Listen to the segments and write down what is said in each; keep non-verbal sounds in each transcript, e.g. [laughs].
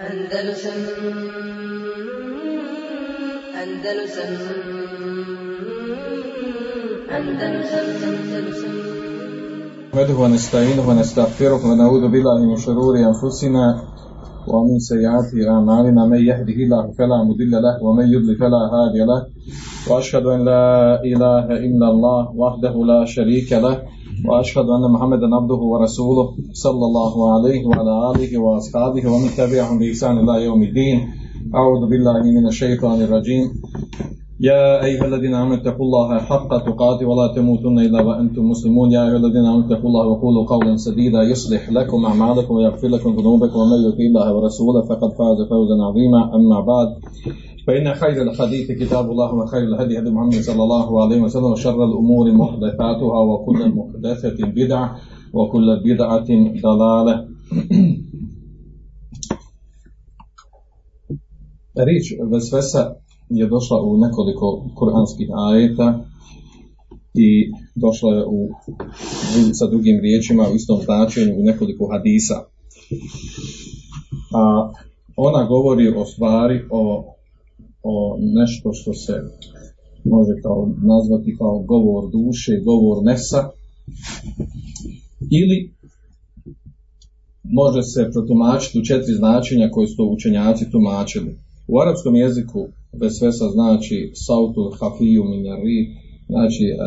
Andalusam Andalusam Andalusam Andalusam نحمده ونستعينه ونستغفره ونعوذ بالله من شرور أنفسنا ومن سيئات أعمالنا من يهده الله فلا مضل له ومن يضلل فلا هادي له. وأشهد أن لا إله إلا الله وحده لا شريك له. وأشهد أن محمدا عبده ورسوله صلى الله عليه وعلى آله وأصحابه ومن تبعهم بإحسان إلى يوم الدين. أعوذ بالله من الشيطان الرجيم. يا أيها الذين آمنوا اتقوا الله حق تقاته ولا تموتن إلا وأنتم مسلمون. يا أيها الذين آمنوا اتقوا الله وقولوا قولا سديدا يصلح لكم أعمالكم ويغفر لكم ذنوبكم ومن يطع الله ورسوله فقد فاز فوزا عظيما. أما بعد فإن خير الحديث كتاب الله وخير الهدي هدي محمد صلى الله عليه وسلم وشر الأمور محدثاتها وكل محدثة بدعة وكل بدعة ضلالة. [clears throat] Riječ vesvesa je došla u nekoliko kuranskih ajeta i došla je u, sa drugim riječima u istom značenju u nekoliko hadisa. A ona govori o stvari, o, o nešto što se može kao nazvati kao govor duše, govor nesa ili može se protumačiti u četiri značenja koje su učenjaci tumačili. U arapskom jeziku vesvesa znači sautul hafiju minari, znači uh,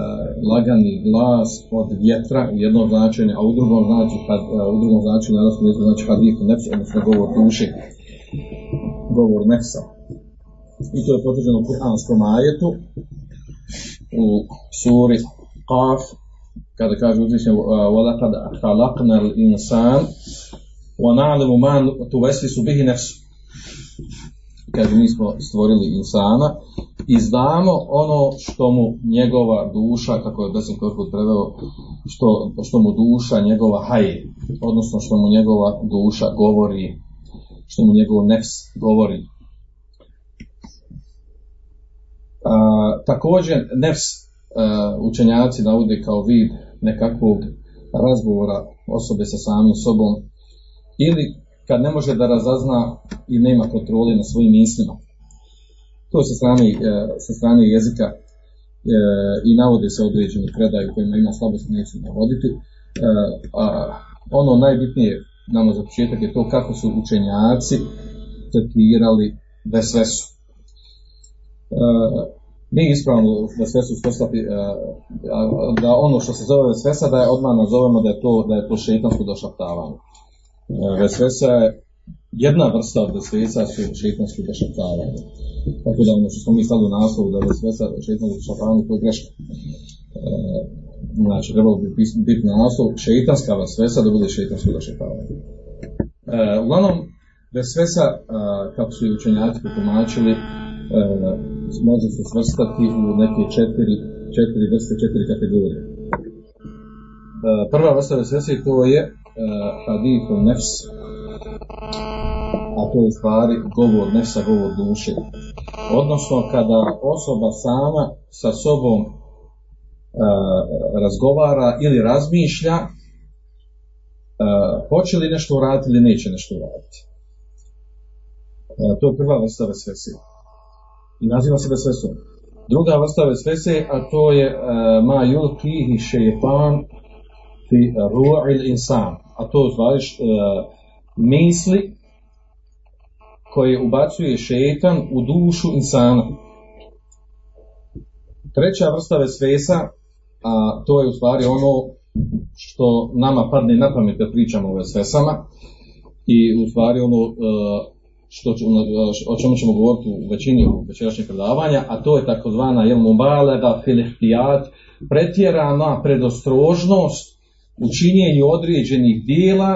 lagani glas od vjetra u jednom značenju, a u drugom znači kad, uh, u drugom značenju na arapskom jeziku znači hadith nefs, odnosno govor duše, govor nefsa. I to je potvrđeno u kuranskom ajetu u suri Qaf kada kaže uzvišnje وَلَقَدْ خَلَقْنَا الْإِنسَانِ وَنَعْلَمُ مَا تُوَسْوِسُ بِهِ نَفْسُ kaže mi smo stvorili insana i znamo ono što mu njegova duša, kako je Besim Korkut preveo, što, što mu duša njegova haje, odnosno što mu njegova duša govori, što mu njegov nefs govori. A, također nefs a, učenjaci navode kao vid nekakvog razgovora osobe sa samim sobom ili kad ne može da razazna i nema kontrole na svojim mislima. To sa strane, sa strane jezika i navode se određeni predaj u kojima ima slabost, neću navoditi. A ono najbitnije nama za početak je to kako su učenjaci tretirali vesvesu. Mi ispravno vesvesu uspostaviti da ono što se zove vesvesa da je odmah nazovemo da je to, da je to šeitansko došaptavanje. Vesvesa je jedna vrsta od vesvesa su šeitanski došaptavanje. Tako da ono što smo mi stavili u naslovu da vesvesa šeitansko došaptavanje, to je greška. E, znači, trebalo bi biti na naslov šeitanska vesvesa da bude šeitansko došaptavanje. E, uglavnom, vesvesa, kako su i učenjaci potumačili, e, može se svrstati u neke četiri, četiri vrste, četiri kategorije. E, prva vrsta vesvese to je hadithu nefs, a to je stvari govor nefsa, govor duše. Odnosno kada osoba sama sa sobom a, razgovara ili razmišlja a, hoće li nešto uraditi ili neće nešto uraditi. A, to je prva vrsta vesvese. I naziva se vesvesom. Druga vrsta vesvese, a to je ma yulkihi šeitan fi ru'il insan a to zvališ e, misli koje ubacuje šetan u dušu insana. Treća vrsta vesvesa, a to je u stvari ono što nama padne na pamet kad pričamo o vesvesama i u stvari ono e, što, o čemu ćemo govoriti u većini večerašnjeg predavanja, a to je takozvana jel mubalega filihtijat, pretjerana predostrožnost u činjenju određenih dijela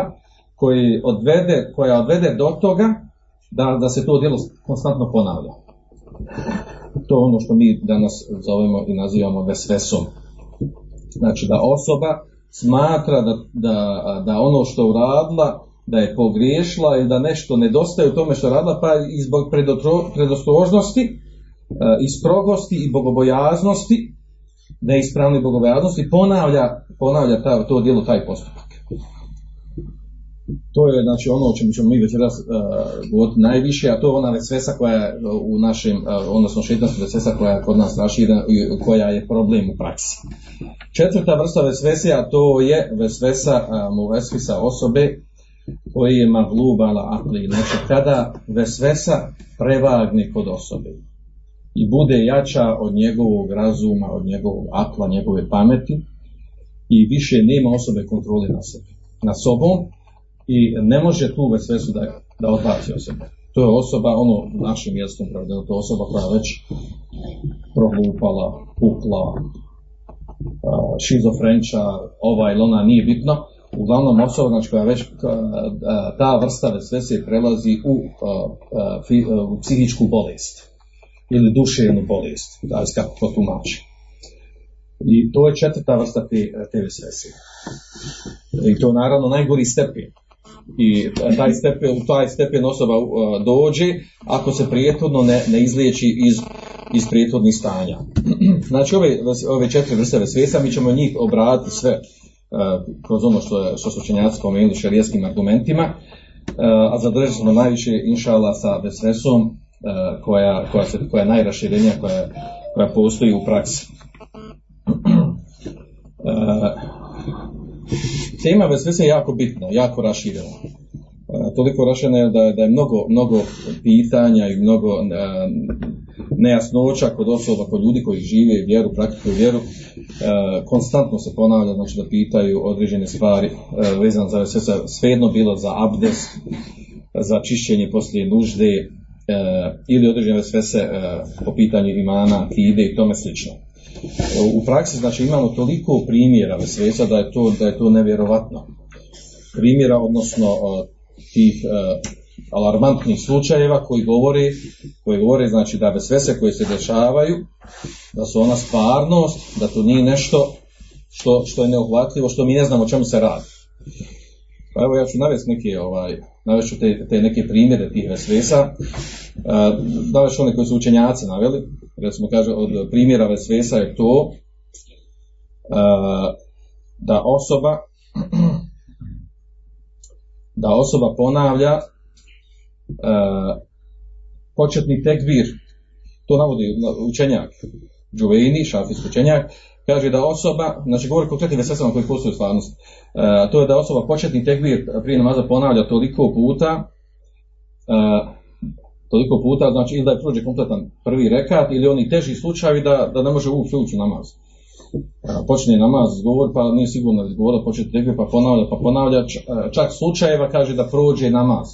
koje odvede, koja odvede do toga da, da se to djelo konstantno ponavlja. To je ono što mi danas zovemo i nazivamo vesvesom. Znači da osoba smatra da, da, da ono što uradila, da je pogriješila i da nešto nedostaje u tome što je radila, pa i zbog predostrožnosti, i strogosti i bogobojaznosti, neispravne bogobojaznosti, ponavlja ponavlja ta, to djelo taj postupak. To je znači ono o čemu ćemo mi večeras uh, govoriti najviše, a to je ona vesvesa koja je u našem, uh, odnosno šeitanska vesvesa koja je kod nas raširena i koja je problem u praksi. Četvrta vrsta vesvese, a to je vesvesa uh, muvesvisa osobe koji je maglubala akli. Znači kada vesvesa prevagne kod osobe i bude jača od njegovog razuma, od njegovog akla, njegove pameti i više nema osobe kontrole na sebi, na sobom i ne može tu vesvesu da, da odbaci od sebe. To je osoba, ono našim mjestom prevedeno, to je osoba koja je već proglupala, pukla, šizofrenča, ova ili ona, nije bitno. Uglavnom osoba znači, koja već ta vrsta vesvese prelazi u, u psihičku bolest ili duševnu bolest, da kako to tumači. I to je četvrta vrsta te, te vesvese. I to je naravno najgori stepen i taj stepen, u taj stepen osoba uh, dođe ako se prijethodno ne, ne izliječi iz, iz prijethodnih stanja. [clears throat] znači ove, ove četiri vrste svijesta mi ćemo njih obraditi sve uh, kroz ono što, je, što su učenjaci spomenuli šarijeskim argumentima, uh, a zadržat ćemo najviše inšala sa vesvesom koja, koja, se, koja je najraširenija, koja, koja postoji u praksi. uh, [clears throat] tema vesvese je jako bitna, jako raširena. E, toliko raširena da je, da je mnogo, mnogo pitanja i mnogo e, nejasnoća kod osoba, kod ljudi koji žive vjeru, praktikuju vjeru, e, konstantno se ponavlja, znači da pitaju određene stvari e, vezano za vesvese, svejedno bilo za abdes, za čišćenje poslije nužde, e, ili određene vesvese e, po pitanju imana, kide i tome slično u praksi znači imamo toliko primjera vesvesa da je to, da je to nevjerovatno. Primjera, odnosno tih alarmantnih slučajeva koji govore, koji govore znači da vesvese koje se dešavaju, da su ona stvarnost, da to nije nešto što, što je neohvatljivo, što mi ne znamo o čemu se radi. Pa evo ja ću navesti neke, ovaj, navesti te, te neke primjere tih vesvesa, navesti one koji su učenjaci naveli, recimo kaže od primjera vesvesa je to da osoba [clears throat] da osoba ponavlja početni tekbir. To navodi učenjak Džuvejni, šafijski učenjak kaže da osoba, znači govori konkretnim vesvesama koji postoju u stvarnosti, to je da osoba početni tekbir prije namaza ponavlja toliko puta toliko puta, znači ili da je prođe kompletan prvi rekat ili oni teži slučajevi da, da ne može ući ući u namaz. Počne namaz govor, pa nije sigurno da izgovora, počne tekve, pa ponavlja, pa ponavlja, čak slučajeva kaže da prođe namaz.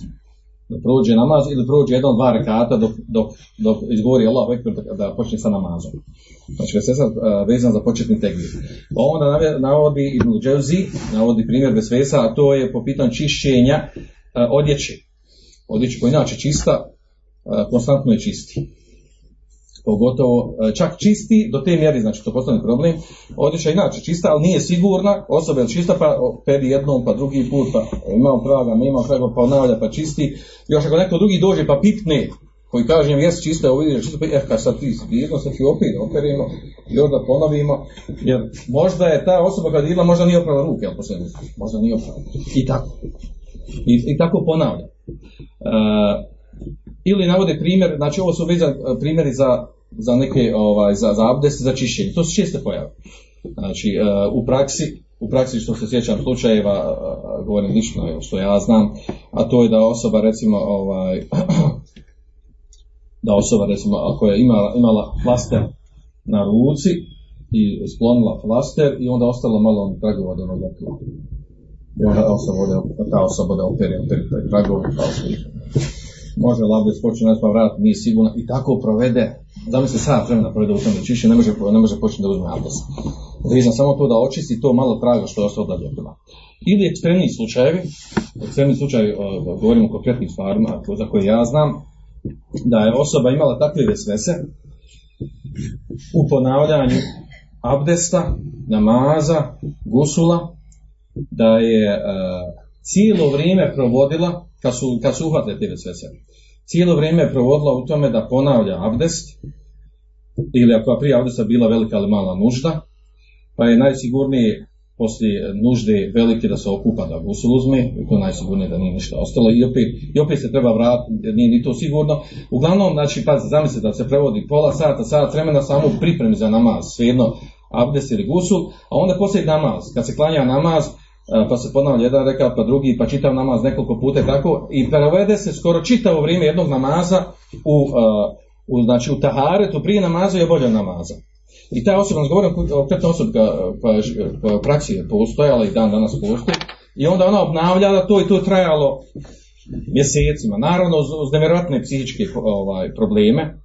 Prođe namaz ili prođe jedan, dva rekata dok, dok, dok izgovori Allah ekber da, počne sa namazom. Znači, se sad vezan za početni tekbir. Pa onda navodi Ibn Dževzi, navodi primjer Vesvesa, a to je po pitanju čišćenja odjeće. Odjeće koja inače čista, konstantno je čisti. Pogotovo čak čisti do te mjeri, znači to postane problem. Odjeća inače čista, ali nije sigurna, osoba je čista pa peri jednom, pa drugi put, pa imamo praga, nema praga, pa ponavlja, pa čisti. Još ako neko drugi dođe pa pipne, koji kaže im jes čisto, evo vidiš čisto, eh kad sad ti jedno se ti opet operimo i onda ponovimo, jer možda je ta osoba kada idla, možda nije oprala ruke, ali možda nije oprala. I tako. I, i tako ponavlja. Uh, ili navode primjer, znači ovo su vezan primjeri za, za neke, ovaj, za, za abdest, za čišćenje. To su česte pojave. Znači, u praksi, u praksi što se sjećam slučajeva, govorim lično, što ja znam, a to je da osoba recimo, ovaj, [clears throat] da osoba recimo, ako je imala, imala flaster na ruci i sklonila flaster i onda ostalo malo tragova do onoga I onda osoba ta osoba da operi, operi taj tragov, kao slično može labdes počne pa vrat, nije sigurno i tako provede, da mi se sad vremena provede u tome čišće, ne može, ne može početi da uzme abdes. Vezno samo to da očisti to malo traga što je ostalo da ljepila. Ili ekstremni slučajevi, ekstremni slučajevi, govorimo o konkretnim stvarima, za koje ja znam, da je osoba imala takve vesvese u ponavljanju abdesta, namaza, gusula, da je uh, cijelo vrijeme provodila kad su, kad su uhvatili te vesvese. Cijelo vrijeme je provodila u tome da ponavlja abdest, ili ako je prije abdesta bila velika ili mala nužda, pa je najsigurnije poslije nužde velike da se okupa da gusul uzme, i to najsigurnije da nije ništa ostalo i opet, i opet se treba vratiti, nije ni to sigurno. Uglavnom, znači, pazi, zamislite da se prevodi pola sata, sat vremena samo u pripremi za namaz, svejedno abdest ili gusul, a onda poslije namaz, kad se klanja namaz, pa se ponavlja jedan reka, pa drugi, pa čitav namaz nekoliko puta tako, i provede se skoro čitavo vrijeme jednog namaza u, u, znači, u taharetu prije namaza i obolja namaza. I ta osoba, govorim o konkretnoj osobi koja, koja praksi je postojala i dan danas postoji, i onda ona obnavljala to i to je trajalo mjesecima. Naravno, uz, nevjerojatne psihičke ovaj, probleme,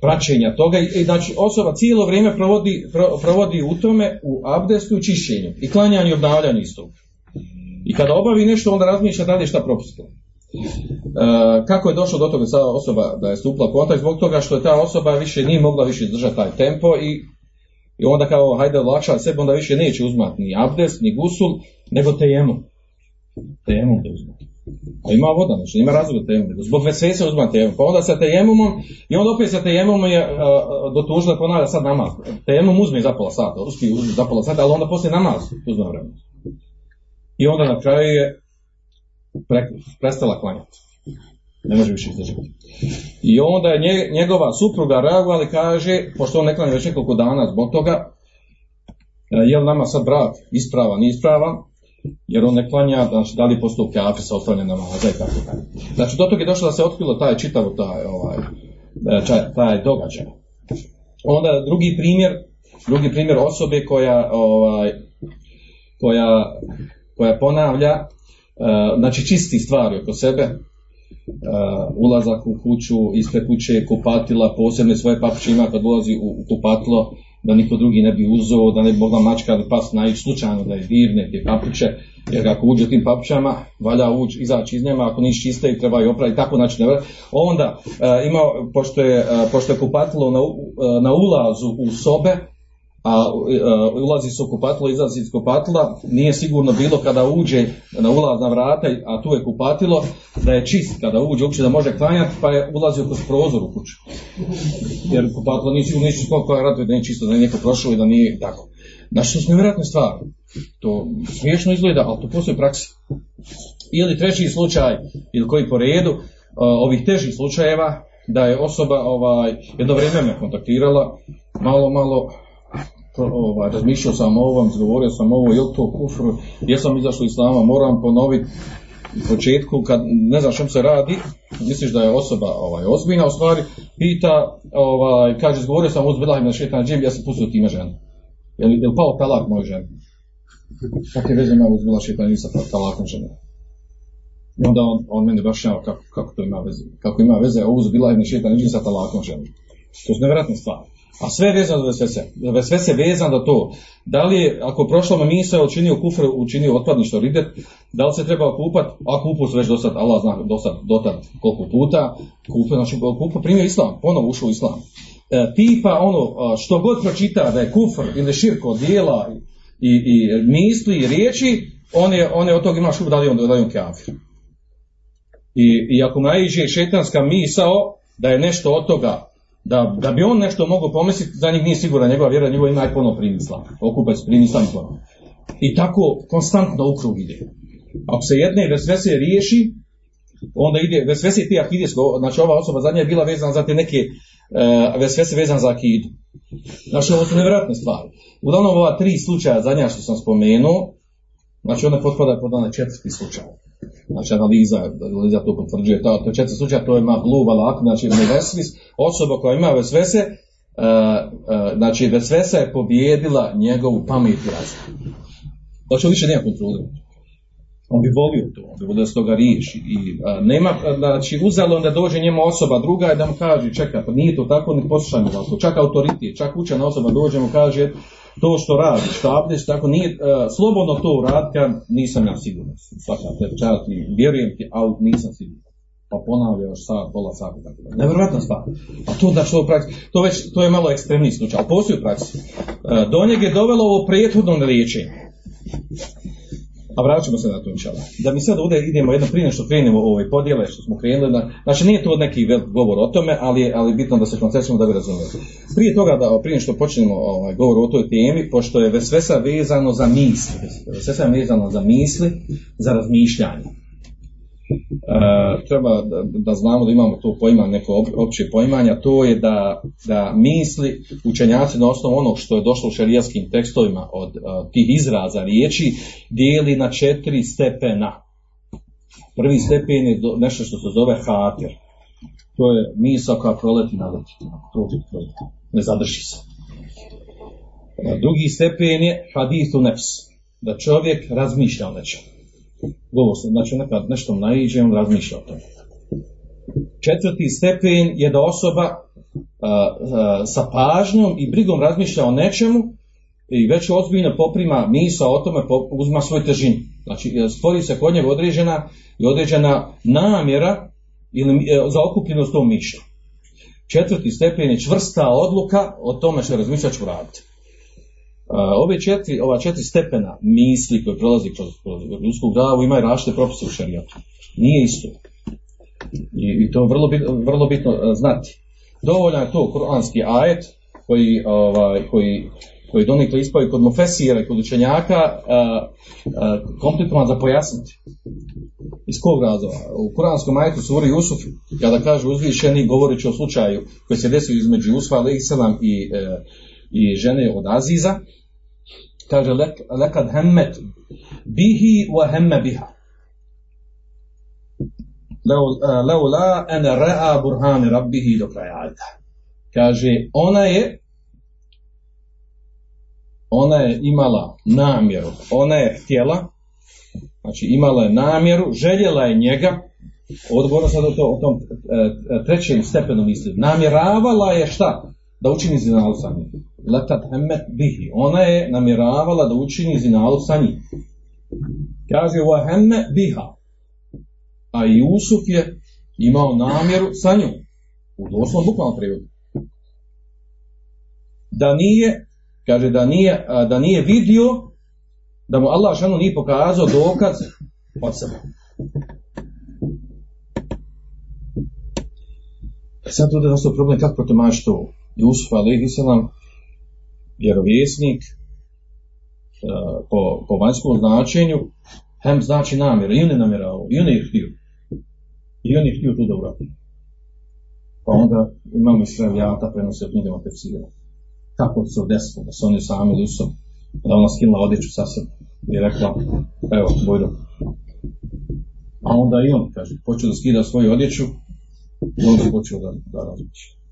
praćenja toga i znači osoba cijelo vrijeme provodi, provodi u tome u abdestu i čišćenju i klanjanju i obnavljanju istog. I kada obavi nešto onda razmišlja dalje šta propustila. kako je došlo do toga sada osoba da je stupila kontakt zbog toga što je ta osoba više nije mogla više izdržati taj tempo i, i onda kao hajde olakša sebe onda više neće uzmati ni abdest, ni gusul, nego tejemu. Tejemu da uzmati. A ima voda, znači ima razlog tejemum. Zbog vesvese uzma tejemum. Pa onda sa tejemumom, i onda opet sa tejemumom je uh, dotužila ponavlja sad namaz. Tejemum uzme za pola sata, uspije uzme za pola sata, ali onda poslije namaz uzme vremena. I onda na kraju je pre, prestala klanjati. Ne može više izdržati. I onda je nje, njegova supruga reagovala i kaže, pošto on ne klanja već nekoliko dana zbog toga, je li nama sad brat ispravan, nije ispravan, jer on ne klanja, znači da li postoji kafe sa ostvarenjem namaza i tako dalje. Znači do toga je došlo da se otkrilo taj čitav taj, ovaj, e, taj događaj. Onda drugi primjer, drugi primjer osobe koja, ovaj, koja, koja ponavlja, uh, znači čisti stvari oko sebe, uh, ulazak u kuću, ispred kuće, kupatila, posebne svoje papuče ima kad ulazi u kupatilo, da niko drugi ne bi uzeo, da ne bi mogla mačka ili pas naići slučajno da je dirne te papuče, jer ako uđe tim papučama, valja ući, izaći iz njema, ako nisu čiste i treba ih opraviti, tako znači ne Onda, e, ima, pošto je, e, pošto je kupatilo na, e, na ulazu u sobe, a uh, ulazi se u kupatilo, izlazi iz kupatila, nije sigurno bilo kada uđe na ulazna vrata, a tu je kupatilo, da je čist kada uđe uopće da može klanjati, pa je ulazio kroz prozor u kuću. Jer kupatilo nije sigurno nisu koliko je da nije čisto, da nije neko prošao i da nije tako. Znači, to su nevjerojatne stvari. To smiješno izgleda, ali to postoji praksi. Ili treći slučaj, ili koji po redu, uh, ovih težih slučajeva, da je osoba ovaj, jedno vrijeme me kontaktirala, malo, malo ovaj, razmišljao sam o ovom, govorio sam ovo, je to kufr, jesam izašao iz islama, moram ponoviti u početku, kad ne znam čem se radi, misliš da je osoba ovaj, ozbiljna, u stvari, pita, ovaj, kaže, izgovorio sam uz bilah na šetan džim, ja sam pustio time ženu. Je li, pao talak moj ženi? Kakve veze ima uz bilah šetan džim sa talakom žene? I onda on, on mene baš kako, kako to ima veze, kako ima veze uz bilah na šetan džim sa talakom žene. To su nevjerojatne stvari. A sve je vezano za vesvese. Vesvese je vezano da to. Da li je, ako prošlo me misao učinio kufr, učinio otpadništvo ridet, da li se treba kupat, a kupu se već do sad, Allah zna do sad, do tad koliko puta, kupa, znači kupa primio islam, ponovo ušao u islam. E, tipa ono, što god pročita da je kufr ili širko dijela i, i misli i riječi, on je, on je od toga ima šup da li on, da li kafir. I, I ako naiđe šetanska misao da je nešto od toga da, da bi on nešto mogao pomisliti, za njih nije siguran njegova vjera, njegova ima i ponovno primi islam. Okupac primi islam ponovno. I tako konstantno u krug ide. Ako se jedne vesvese riješi, onda ide, vesvese ti akidesko, znači ova osoba zadnja je bila vezana za te neke uh, vesvese vezan za akidu. Znači ovo su nevjerojatne stvari. Uglavnom ova tri slučaja zadnja što sam spomenuo, znači one potpada pod onaj četvrti slučaj. Znači analiza, analiza to potvrđuje, to, to četiri slučaja, to je mahlub, alak, znači nevesvis, osoba koja ima vesvese, uh, uh, znači vesvesa je pobijedila njegovu pamet i razum. Znači više nema kontrole. On bi volio to, on bi volio da se toga riješi. I, a, nema, znači uzelo da dođe njemu osoba druga i da mu kaže, čekaj, pa nije to tako, ne poslušajmo vas, čak autoritet, čak učena osoba dođe mu kaže, to što radi, što abdeš, tako nije, uh, slobodno to uradi, kad nisam ja siguran. Svaka te čast vjerujem ti, ali nisam siguran. Pa ponavlja još sat, pola sata, tako da. Nevjerojatna stvar. A to da što u praksi, to već, to je malo ekstremni slučaj, ali postoji u praksi. Uh, do njega je dovelo ovo prethodno liječenje. A vratit ćemo se na to inšala. Da mi sad ovdje idemo jedno prije što krenemo ove podjele što smo krenuli, na, znači nije to neki govor o tome, ali je ali bitno da se koncentriramo da bi razumjeli. Prije toga da prije što počnemo ovaj, govor o toj temi, pošto je sve sa vezano za misli, sve sa vezano za misli, za razmišljanje. E, treba da, da, znamo da imamo to pojma, neko opće poimanja, to je da, da misli učenjaci na osnovu onog što je došlo u šarijaskim tekstovima od uh, tih izraza riječi dijeli na četiri stepena. Prvi stepen je do, nešto što se zove hatir. To je misao koja proleti na leti. Ne zadrži se. Drugi stepen je hadithu nefs. Da čovjek razmišlja o nečemu govor znači nekad nešto naiđe, on razmišlja o tome. Četvrti stepen je da osoba a, a, sa pažnjom i brigom razmišlja o nečemu i već ozbiljno poprima misa o tome, uzma svoj težinu. Znači, stvori se kod njega određena i određena namjera ili e, za okupljenost tom mišlju. Četvrti stepen je čvrsta odluka o tome što razmišlja ću raditi ove četiri, ova četiri stepena misli koje prolazi kroz, kroz ljudsku glavu imaju različite propise u šarijatu. Nije isto. I, i to je vrlo, bit, vrlo bitno uh, znati. Dovoljan je to kuranski ajet koji, ovaj, koji, koji donikle ispavi kod mufesira i kod učenjaka uh, uh, komplikovan za pojasniti. Iz kog razloga? U kuranskom ajetu suri Jusuf, kada kaže uzvišeni, govoreći o slučaju koji se desio između Jusufa, i uh, i žene od Aziza, kaže lekad hemmet bihi wa hemme biha. Leo la en ra'a burhane rabbihi do kraja. Kaže, ona je ona je imala namjeru, ona je htjela, znači imala je namjeru, željela je njega, odgovorno sad o, to, o tom e, trećem stepenu misli, namjeravala je šta? Da učini zinalu sa njim letat bihi. Ona je namjeravala da učini zinalu sa njim. Kaže wa hemme biha. A Jusuf je imao namjeru sa njom. U doslovnom bukvalnom prijevodu. Da nije, kaže da nije, da nije vidio, da mu Allah šanu nije pokazao dokaz od sebe. E sad da nastao problem kako protumači to. Jusuf salam vjerovjesnik e, po, po vanjskom značenju hem znači namjera. I on je namjerao i on je htio. I on je htio tu da uradi. Pa onda imamo israelijata prenose od knjigama tefsira. Kako se desilo da se oni sami lusom da ona skinula odjeću sa sebe i rekla evo bojdo. A onda i on kaže počeo da skida svoju odjeću i on je počeo da, da razmišlja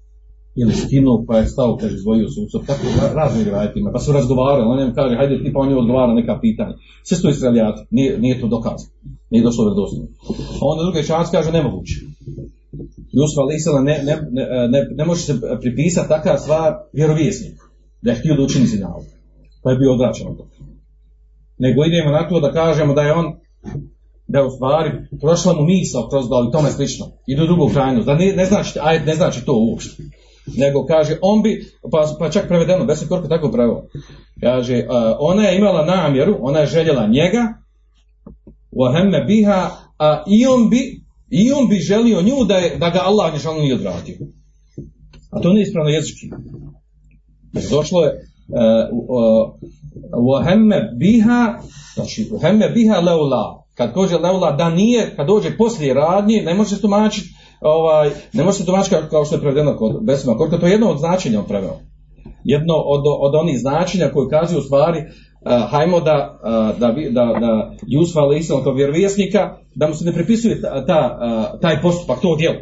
ili skinuo pa je stao, kaže, izvojio sucov, tako raznih grajtima, pa su razgovarali, on im kaže, hajde ti on je odgovara neka pitanja. Sve su israelijati, nije, nije to dokazano, nije došlo vredosno. A onda drugi čas kaže, nemoguće. Jusuf Ali ne, ne, ne, ne, može se pripisati takva stvar vjerovjesniku, da je htio da učini zinalu, pa je bio odvraćan od toga. Nego idemo na to da kažemo da je on da je u stvari prošla mu misao kroz glavu i tome slično. I do drugog krajnost. Da ne, ne, znači, aj, ne znači to uopšte nego kaže on bi, pa, pa čak prevedeno, Besim Korko tako preveo, kaže uh, ona je imala namjeru, ona je željela njega, wahemme biha, a i on bi, i on bi želio nju da, je, da ga Allah nješalno nije odvratio. A to nije ispravno jezički. Došlo je wahemme biha, znači wahemme biha leula, kad kaže leula da nije, kad dođe poslije radnje, ne može se tumačiti ovaj, ne može se tumačiti kao što je prevedeno kod Besima Korka, to je jedno od značenja on preveo. Jedno od, od onih značenja koje kazuju u stvari, uh, hajmo da, uh, da, da, da Jusuf kao vjerovjesnika, da mu se ne pripisuje ta, ta, uh, taj postupak, to djelo.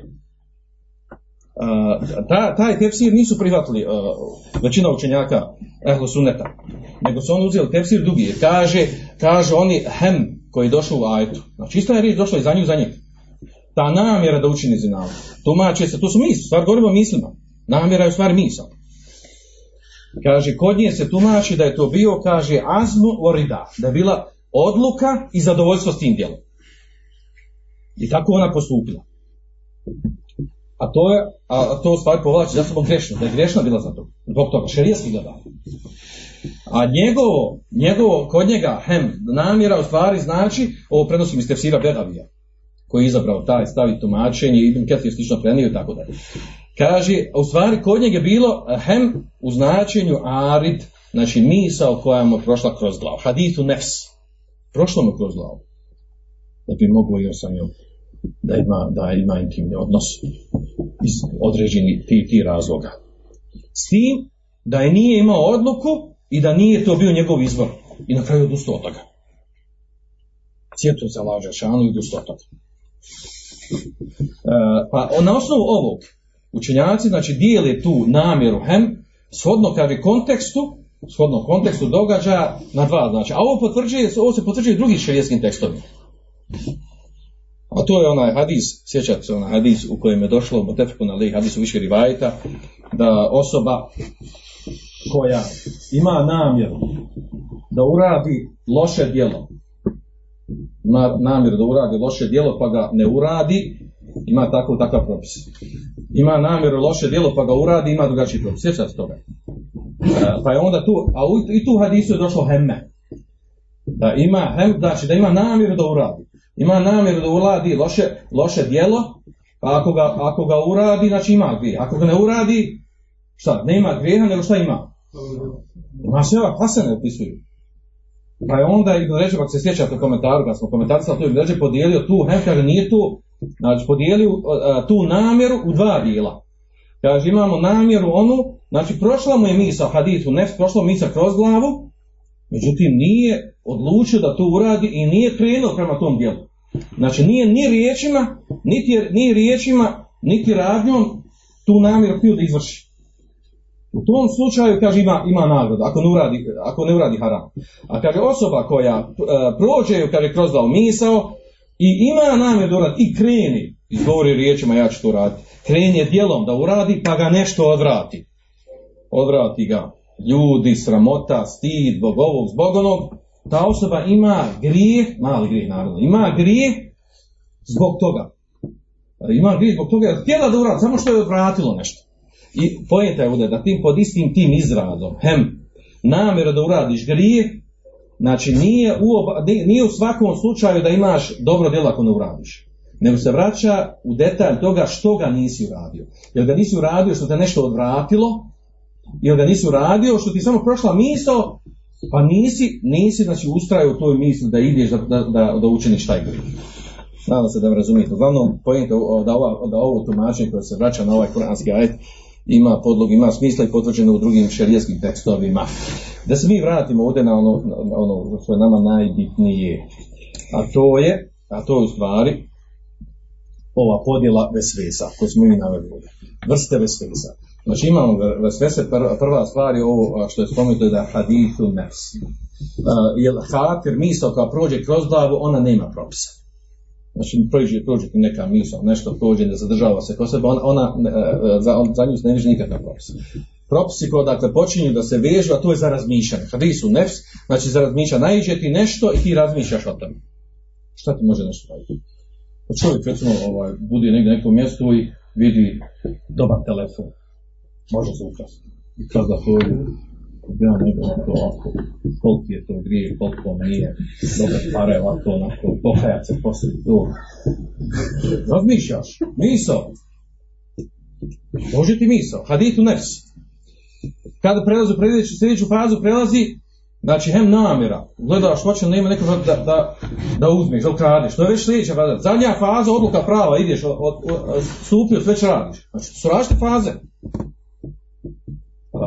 Ta, taj tefsir nisu prihvatili većina učenjaka ehlo suneta, nego su oni uzeli tefsir drugi, jer kaže, kaže oni hem koji je došao u ajetu. Znači ista je riječ došla i za nju za njeg ta namjera da učini zinalu. Tumače se, to su misli, stvar govorimo o mislima. Namjera je u stvari misao. Kaže, kod nje se tumači da je to bio, kaže, azmu orida, da je bila odluka i zadovoljstvo s tim djelom. I tako ona postupila. A to je, a to u stvari povlači za sobom grešno, da je grešna bila za to. Zbog toga, šerijaski gleda. A njegovo, njegovo, kod njega, hem, namjera u stvari znači, ovo prenosim iz tefsira Begavija, koji je izabrao taj stavi tumačenje, Ibn Ketir slično prenio i tako dalje. Kaže, u stvari kod njega je bilo eh, hem u značenju arid, znači misao koja mu je prošla kroz glavu. Hadithu nefs. Prošlo mu kroz glavu. Da bi moglo i sa njom da ima, da ima intimni odnos iz određenih ti, ti razloga. S tim da je nije imao odluku i da nije to bio njegov izvor. I na kraju odustao od toga. Sjetio se lađa šanu i odustao od toga. E, pa na osnovu ovog učenjaci znači dijele tu namjeru hem shodno kaže kontekstu shodno kontekstu događaja na dva znači a ovo potvrđuje ovo se potvrđuje drugim šerijskim tekstovima. A to je onaj hadis sjećate se onaj hadis u kojem je došlo u tefku na lej hadisu više rivajta da osoba koja ima namjeru da uradi loše djelo ima namjeru da uradi loše djelo pa ga ne uradi ima takav takav propis. Ima namjeru loše djelo pa ga uradi, ima drugačiji propis. Sjeća se toga. E, pa je onda tu, a u, i tu hadisu je došlo hemme. Da ima, hem, znači da ima namjeru da uradi. Ima namjeru da uradi loše, loše djelo, pa ako ga, ako ga uradi, znači ima grije. Ako ga ne uradi, šta, ne ima grijeha, nego šta ima? Ima sve ova pasane opisuju. Pa je onda Ibn Ređe, ako se sjećate komentaru, kad smo komentarisali to, Ibn Ređe podijelio tu, hem kaže, nije tu, znači podijelio tu namjeru u dva dijela. Kaže, imamo namjeru onu, znači prošla mu je misa hadithu nefs, prošla misa kroz glavu, međutim nije odlučio da to uradi i nije krenuo prema tom dijelu. Znači nije ni riječima, niti, ni riječima, niti radnjom tu namjeru htio da izvrši. U tom slučaju, kaže, ima, ima nagradu, ako ne uradi, ako ne uradi haram. A kaže, osoba koja uh, prođe, kaže, kroz glavu misao i ima namjer da uradi i kreni, izgovori riječima, ja ću to raditi, kreni je djelom da uradi, pa ga nešto odvrati. Odvrati ga ljudi, sramota, stid, zbog ovog, zbog onog, ta osoba ima grijeh, mali grijeh naravno, ima grijeh zbog toga. Ima grijeh zbog toga jer htjela da uradi, samo što je odvratilo nešto. I pojenta je ovdje da tim pod istim tim izradom, hem, namjera da uradiš grijeh, znači nije u, oba, nije u svakom slučaju da imaš dobro djelo ako ne uradiš. Nego se vraća u detalj toga što ga nisi uradio. Jer ga nisi uradio što te nešto odvratilo, jer ga nisi uradio što ti samo prošla misao, pa nisi, nisi znači ustrajao u toj misli da ideš da, da, da, da učiniš taj grijeh. Nadam se da me razumijete. Uglavnom, pojenta da, ova, da ovo tumačenje koje se vraća na ovaj kuranski ajet, ima podlog, ima smisla i potvrđeno u drugim šerijskim tekstovima. Da se mi vratimo ovdje na ono, na ono što je nama najbitnije. A to je, a to je u stvari ova podjela vesvesa koju smo mi naveli ovdje. Vrste vesvesa. Znači imamo vesvese, prva, stvar je ovo što je spomenuto da hadithu nefs. Uh, jer hatir, misao koja prođe kroz glavu, ona nema propisa. Znači, prođe, prođe ti neka misla, nešto prođe, ne zadržava se kod sebe, ona, ona za, za nju ne viže nikakav propis. Propisi koji dakle počinju da se vežu, a to je za razmišljanje. Hadisu nefs, znači za razmišljanje, naiđe ti nešto i ti razmišljaš o tome. Šta ti može nešto raditi? Pa čovjek recimo ovaj, budi negdje nekom mjestu i vidi dobar telefon. Može se ukrasti. I kada to ja ne znam to ovako, koliki je to grije, koliko nije, dobre pare ovako, onako, pokajat se poslije to. Razmišljaš, misao. Može ti misao, haditu nefs. Kada prelazi u sljedeću, fazu prelazi, znači hem namjera, gledaš hoće nema neko da, da, da uzmeš, da ukradeš, to je već sljedeća faza. Zadnja faza, odluka prava, ideš, od, od, od, stupio, sve će radiš. Znači, su različite faze.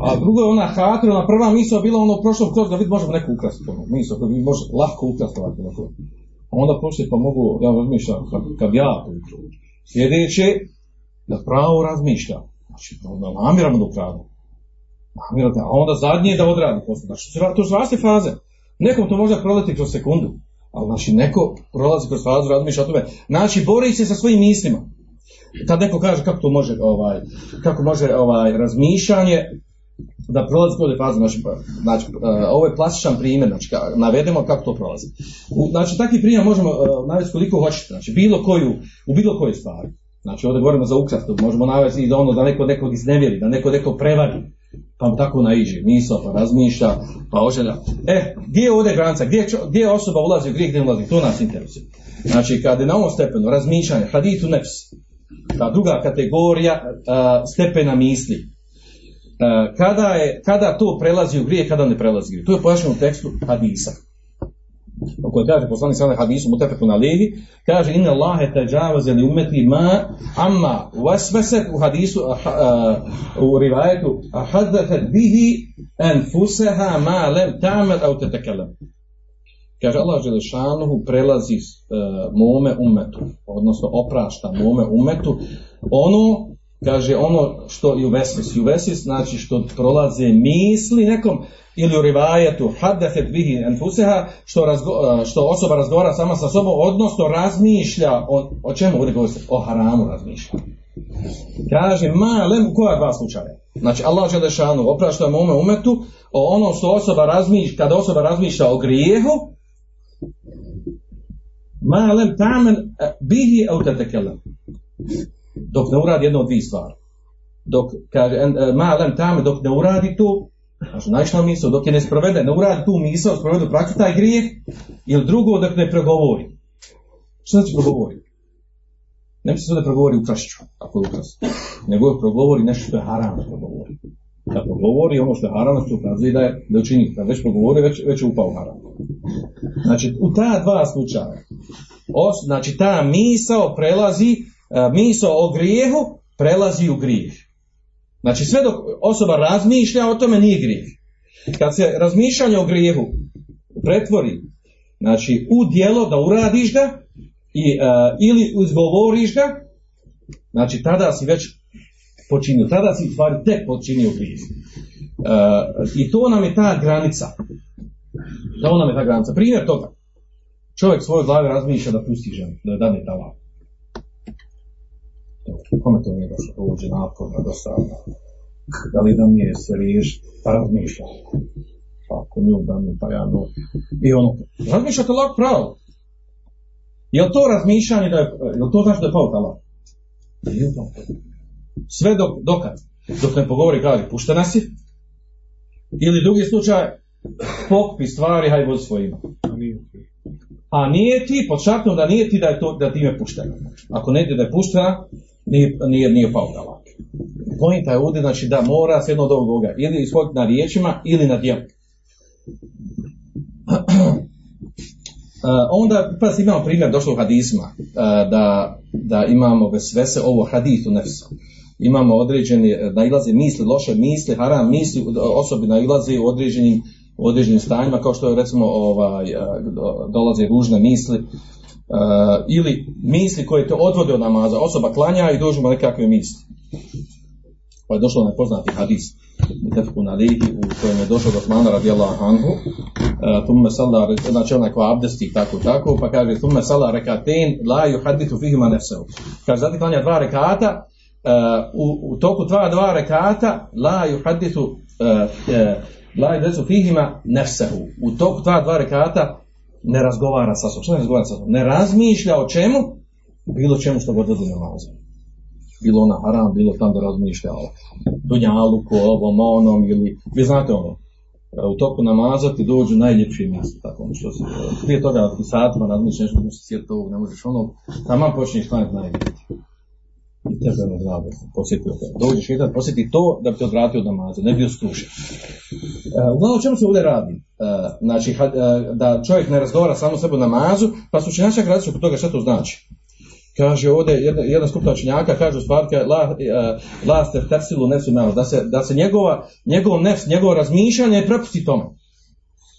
A drugo je ona hatir, ona prva misla bila ono prošlom kroz da vidi možemo neko ukrasti ono, misla koja može lahko ukrasti ovako neko. A onda poslije pa mogu, ja razmišljam, kad, kad ja to uču. Sljedeće, da pravo razmišlja. Znači, da namjeramo da ukradu. Namjeramo, a onda zadnje da odradi posle. Znači, to su različite faze. Nekom to može proleti kroz sekundu. Ali znači, neko prolazi kroz fazu, razmišlja o tome. Znači, bori se sa svojim mislima. Kad neko kaže kako to može, ovaj, kako može ovaj, razmišljanje, da prolazi kroz fazu, znači, znači uh, ovo je plastičan primjer, znači navedemo kako to prolazi. U, znači takvi primjer možemo uh, navesti koliko hoćete, znači bilo koju, u bilo kojoj stvari. Znači ovdje govorimo za ukrastu, možemo navesti i da ono da neko nekog iznevjeri, da neko neko prevari. pa mu tako naiđe, misao, pa razmišlja, pa oželja. E, gdje je ovdje granica, gdje, gdje osoba ulazi u grijeh, gdje ulazi, to nas interesuje. Znači, kad je na ovom stepenu razmišljanje, haditu nefs, ta druga kategorija a, stepena misli, kada, je, kada to prelazi u grijeh, kada ne prelazi u grijeh. To je pojašnjeno u tekstu hadisa. U kojoj kaže poslanik sada hadisu mutafeku na levi, kaže inna Allahe teđavaze li umeti ma amma vasvese u hadisu a, a, u rivajetu a bihi enfuseha ma lem ta'med au tetekelem. Kaže Allah Želešanuhu prelazi uh, mome umetu, odnosno oprašta mome umetu, ono, kaže ono što i u vesvis, i u vesvis znači što prolaze misli nekom, ili u rivajetu haddefet bihi enfuseha, što, što osoba razgovara sama sa sobom, odnosno razmišlja o, o čemu ovdje govori? O haramu razmišlja. Kaže, ma lem, koja dva slučaja? Znači, Allah Želešanu oprašta mome umetu, o ono što osoba razmišlja, kada osoba razmišlja o grijehu, ma lem tamen bihi au tetekelem. Dok ne uradi jedno od dvije stvari. Dok, kaže, e, ma lem tamen, dok ne uradi to, znači najšla misao, dok je ne sprovede, ne uradi tu misao, sprovede u praksi taj grijeh, ili drugo, dok ne progovori. Što znači progovori? Ne misli se da progovori ukrašću, ako je ukras. Nego progovori nešto što je haram progovori. Da progovori ono što je haram, što ukazuje da je da učini. Kad već progovori, već, već je upao u haram. Znači, u ta dva slučaja, os, znači ta misao prelazi, misao o grijehu prelazi u grijeh. Znači, sve dok osoba razmišlja o tome nije grijeh. Kad se razmišljanje o grijehu pretvori, znači, u dijelo da uradiš ga, i, uh, ili izgovoriš ga, znači tada si već počinio, tada si stvari tek počinio grijeh. Uh, I to nam je ta granica. To nam je ta granica. Primjer toga. Čovjek svoje glave razmišlja da pusti ženu, da je dadne talak. Kome to nije došlo? To uđe naporno, dosadno. Da li da nije se riješ, pa razmišlja. Pa ako nju da mi, pa ja no. I ono, razmišlja talak pravo. Je li to razmišljanje da je, je li to znači da je? Nije pao. Sve dok, dokad? Dok ne pogovori kaže puštena si? Ili drugi slučaj, pokpi stvari, haj vodi svojima. A nije ti, pod šartom da nije ti da je to, da time puštena. Ako ne ti da je puštena, nije, nije, nije pao talak. Pojenta je ovdje, znači da mora s jedno od ovoga, ili ishoditi na riječima, ili na djelu. [clears throat] Onda, pa imamo primjer, došlo u hadisma, da, da imamo vesvese ovo hadisu nefsa. Imamo određeni, nailaze misli, loše misli, haram misli, osobi nailaze u određenim, određenim stanjima, kao što je recimo ovaj, dolaze ružne misli, ili misli koje te odvode od namaza, osoba klanja i dođu mu nekakve misli. Pa je došlo onaj poznati hadis, Tefku na Ligi, u kojem je došao do Osmana radijallahu anhu, uh, tumme salla, znači onaj ko abdesti, tako, tako, pa kaže, tumme salla rekaten, la yuhadithu fihima nefsehu. Kaže, zatim klanja dva rekata, uh, u, u toku dva, dva rekata, la yuhadithu, uh, uh, la yuhadithu fihima nefsehu. U toku dva, dva rekata, ne razgovara sa sobom. Ne razgovara sa sobom? Ne razmišlja o čemu? Bilo čemu što god vodi namazu bilo ona haram, bilo tam da razmišlja o dunjaluku, ovom, onom, ili, vi znate ono, u toku namaza ti dođu najljepše mjesto, tako ono što se, prije toga ti satima razmišljaš, nešto možeš sjeti ovog, ne možeš ono, tamo počneš klanjati najljepše. I tebe da se posjetio te. Dođeš jedan, posjeti to da bi te odvratio od namaza, ne skrušen. Uh, uglavnom, o čemu se ovdje radi? Uh, znači, uh, da čovjek ne razgovara samo sebe namazu, pa su učenjača gradići oko toga šta to znači kaže ovdje jedna, jedna skupina činjaka kaže u stvari la, la ste tersilu malo, da se, da se njegova, njegov nefs, njegovo razmišljanje prepusti tome.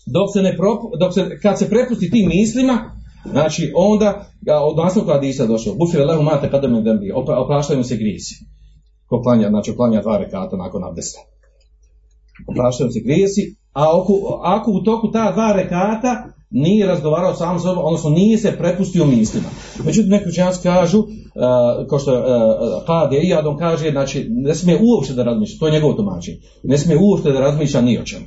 Dok se ne propu, dok se, kad se prepusti tim mislima, znači onda, od nastavka Hadisa došlo, bufire lehu mate kada me dembi, opraštaju se grijesi. Ko klanja, znači klanja dva rekata nakon abdesta. Opraštaju se grijesi, a ako, ako u toku ta dva rekata nije razgovarao sam sobom, odnosno nije se prepustio mislima. Međutim, neki učenjaci kažu, uh, kao što uh, Hade i kaže, znači, ne smije uopšte da razmišlja, to je njegovo tumačenje, ne smije uopšte da razmišlja ni o čemu.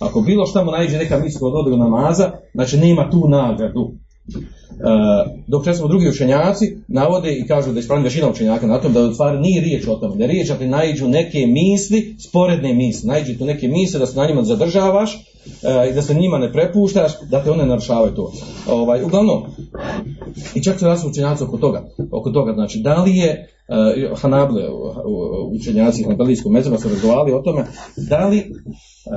Ako bilo šta mu najđe neka misla od odrega namaza, znači nema tu nagradu. Dok recimo drugi učenjaci navode i kažu da je ispravna većina učenjaka na tom da u stvari nije riječ o tome, da je riječ ako naiđu neke misli, sporedne misli, naiđu tu neke misli da se na njima zadržavaš e, i da se njima ne prepuštaš, da te one narušavaju to. Ovaj, uglavnom, i čak se razli učenjaci oko toga, oko toga, znači da li je uh, Hanable, učenjaci Hanabelijskog mezeba su razgovarali o tome, da li,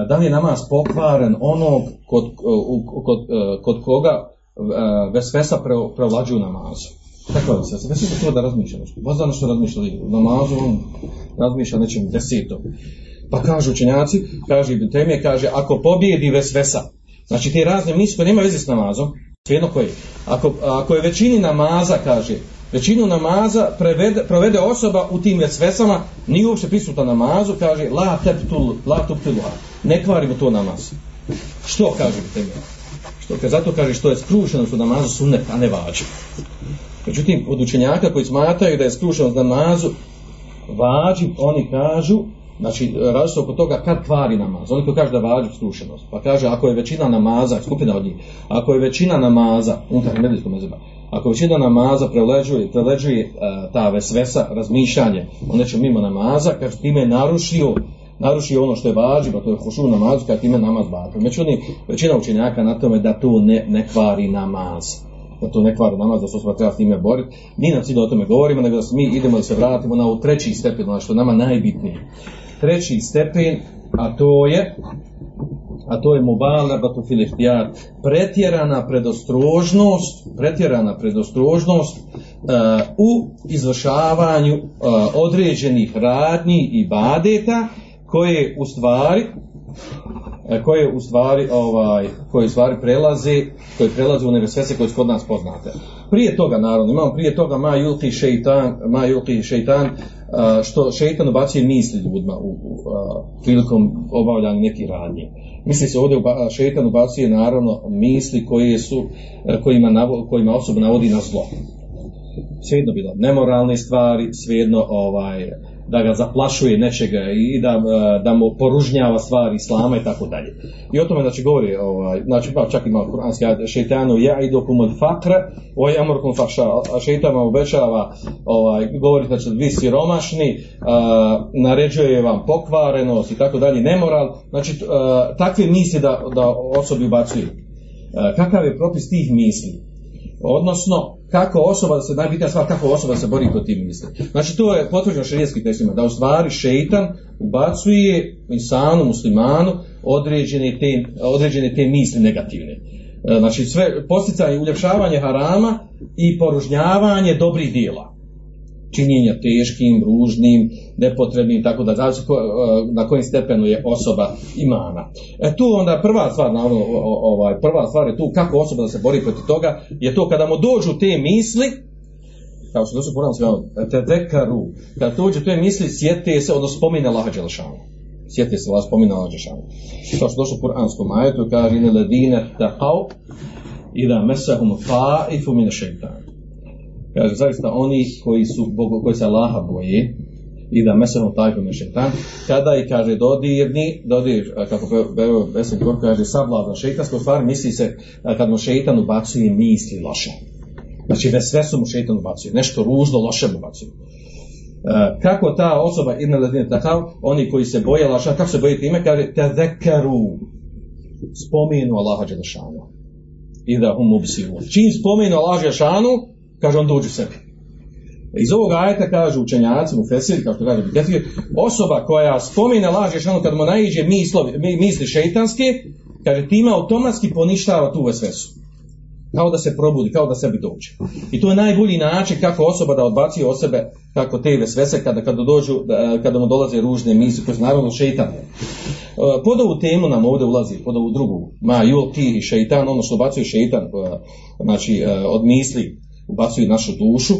da li je namaz pokvaren onog kod, uh, kod, kod koga vesvesa pre, prevlađuju namazu. Da se, vesvesa to da razmišlja nešto. Baš nešto razmišlja u namazu, on razmišlja nečem desetom. Pa kažu učenjaci, kaže Ibn Temije, kaže, ako pobjedi vesvesa, znači te razne misli koje nema veze s namazom, svejedno koji, ako, ako je većini namaza, kaže, većinu namaza prevede, provede osoba u tim vesvesama, nije uopće prisuta namazu, kaže, la teptul, la tuptul, ne kvarimo to namaz. Što kaže Ibn Temije? Zato kaže što je skrušenost u namazu sunnet, a ne vađi. Međutim, od učenjaka koji smatraju da je skrušenost namazu vađi, oni kažu, znači različno oko toga kad kvari namaz. Oni koji kažu da vađi skrušenost. Pa kaže, ako je većina namaza, skupina od njih, ako je većina namaza, unutar medijskog mezeba, ako većina namaza preleđuje, preleđuje uh, ta vesvesa, razmišljanje o nečem mimo namaza, kaže time je narušio naruši ono što je vađiva, to je hošu namazu, kad time namaz batil. Međutim, većina učenjaka na tome da to ne, ne kvari namaz. Da to ne kvari namaz, da se osoba treba s time boriti. Ni nam cilj o tome govorimo, nego da mi idemo da se vratimo na ovu treći stepen, ono što je nama najbitnije. Treći stepen, a to je a to je mubala batu pretjerana predostrožnost, pretjerana predostrožnost uh, u izvršavanju uh, određenih radnji i badeta koje u stvari e, koje u stvari ovaj koje u stvari prelaze koje prelaze u nevesvese koje su kod nas poznate. Prije toga naravno imamo prije toga ma yulti šejtan ma yulti šejtan što šejtan ubacuje misli ljudima u, u, u prilikom obavljanja nekih radnji. Misli se ovdje šejtan ubacuje naravno misli koje su e, kojima navo, kojima osoba navodi na zlo. Svejedno bilo nemoralne stvari, svejedno ovaj da ga zaplašuje nečega i da, e, da mu poružnjava stvari islama i tako dalje. I o tome znači govori, ovaj, znači pa čak ima kuranski ajde, šeitanu ja i dokum od fakre, o jamorkom fakša, šeitan vam obećava, ovaj, govori znači vi siromašni, a, naređuje vam pokvarenost i tako dalje, nemoral, znači a, takve misli da, da osobi ubacuju. A, kakav je propis tih misli? Odnosno, kako osoba da se, najbitnija stvar, kako osoba se bori protiv misli. Znači, to je potvrđeno šarijeskim tekstima, da u stvari šeitan ubacuje insanu, muslimanu, određene te, određene te misli negativne. E, znači, sve posticanje, uljepšavanje harama i poružnjavanje dobrih dijela činjenja teškim, ružnim, nepotrebnim, tako da zavisi e, na kojim stepenu je osoba imana. E tu onda prva stvar, naravno, ovaj, prva stvar je tu kako osoba da se bori protiv toga, je to kada mu dođu te misli, kao što došlo poravno sve te dekaru, kada dođu te misli, sjete se, odnosno spomine Laha Đelšanu. Se, Allah spomina Laha Đelšanu. Kao što došlo u kuranskom ajetu, kaže, ine ledine taqav, ida mesahum fa'ifu mine šeitanu kaže zaista oni koji su Bogu, koji se Allaha boje i da meseno tajko me šetan, kada i kaže dodirni, dodir, kako Bevo Vesim Kor kaže savlada šeitansko stvar, misli se kad mu šeitan ubacuje misli loše. Znači da sve su mu šeitan ubacuje, nešto ružno, loše mu ubacuje. kako ta osoba idne ledine takav, oni koji se boje Allaha, kako se boje time, kaže te zekaru, spomenu Allaha Đelešanu. I da hum ubsivu. Čim spomenu Allaha Đelešanu, kaže on dođu sebi. Iz ovog ajeta kažu učenjaci mu Fesir, kao što kaže osoba koja spomine laž Ješanu kad mu naiđe mislovi, misli šeitanske, kaže time automatski poništava tu vesvesu. Kao da se probudi, kao da sebi dođe. I to je najbolji način kako osoba da odbaci od sebe kako te vesvese kada, kada, dođu, kada mu dolaze ružne misli, koje su naravno šeitane. Pod ovu temu nam ovdje ulazi, pod ovu drugu, ma jul ti šeitan, ono što bacuje šeitan, znači od misli, ubacuju našu dušu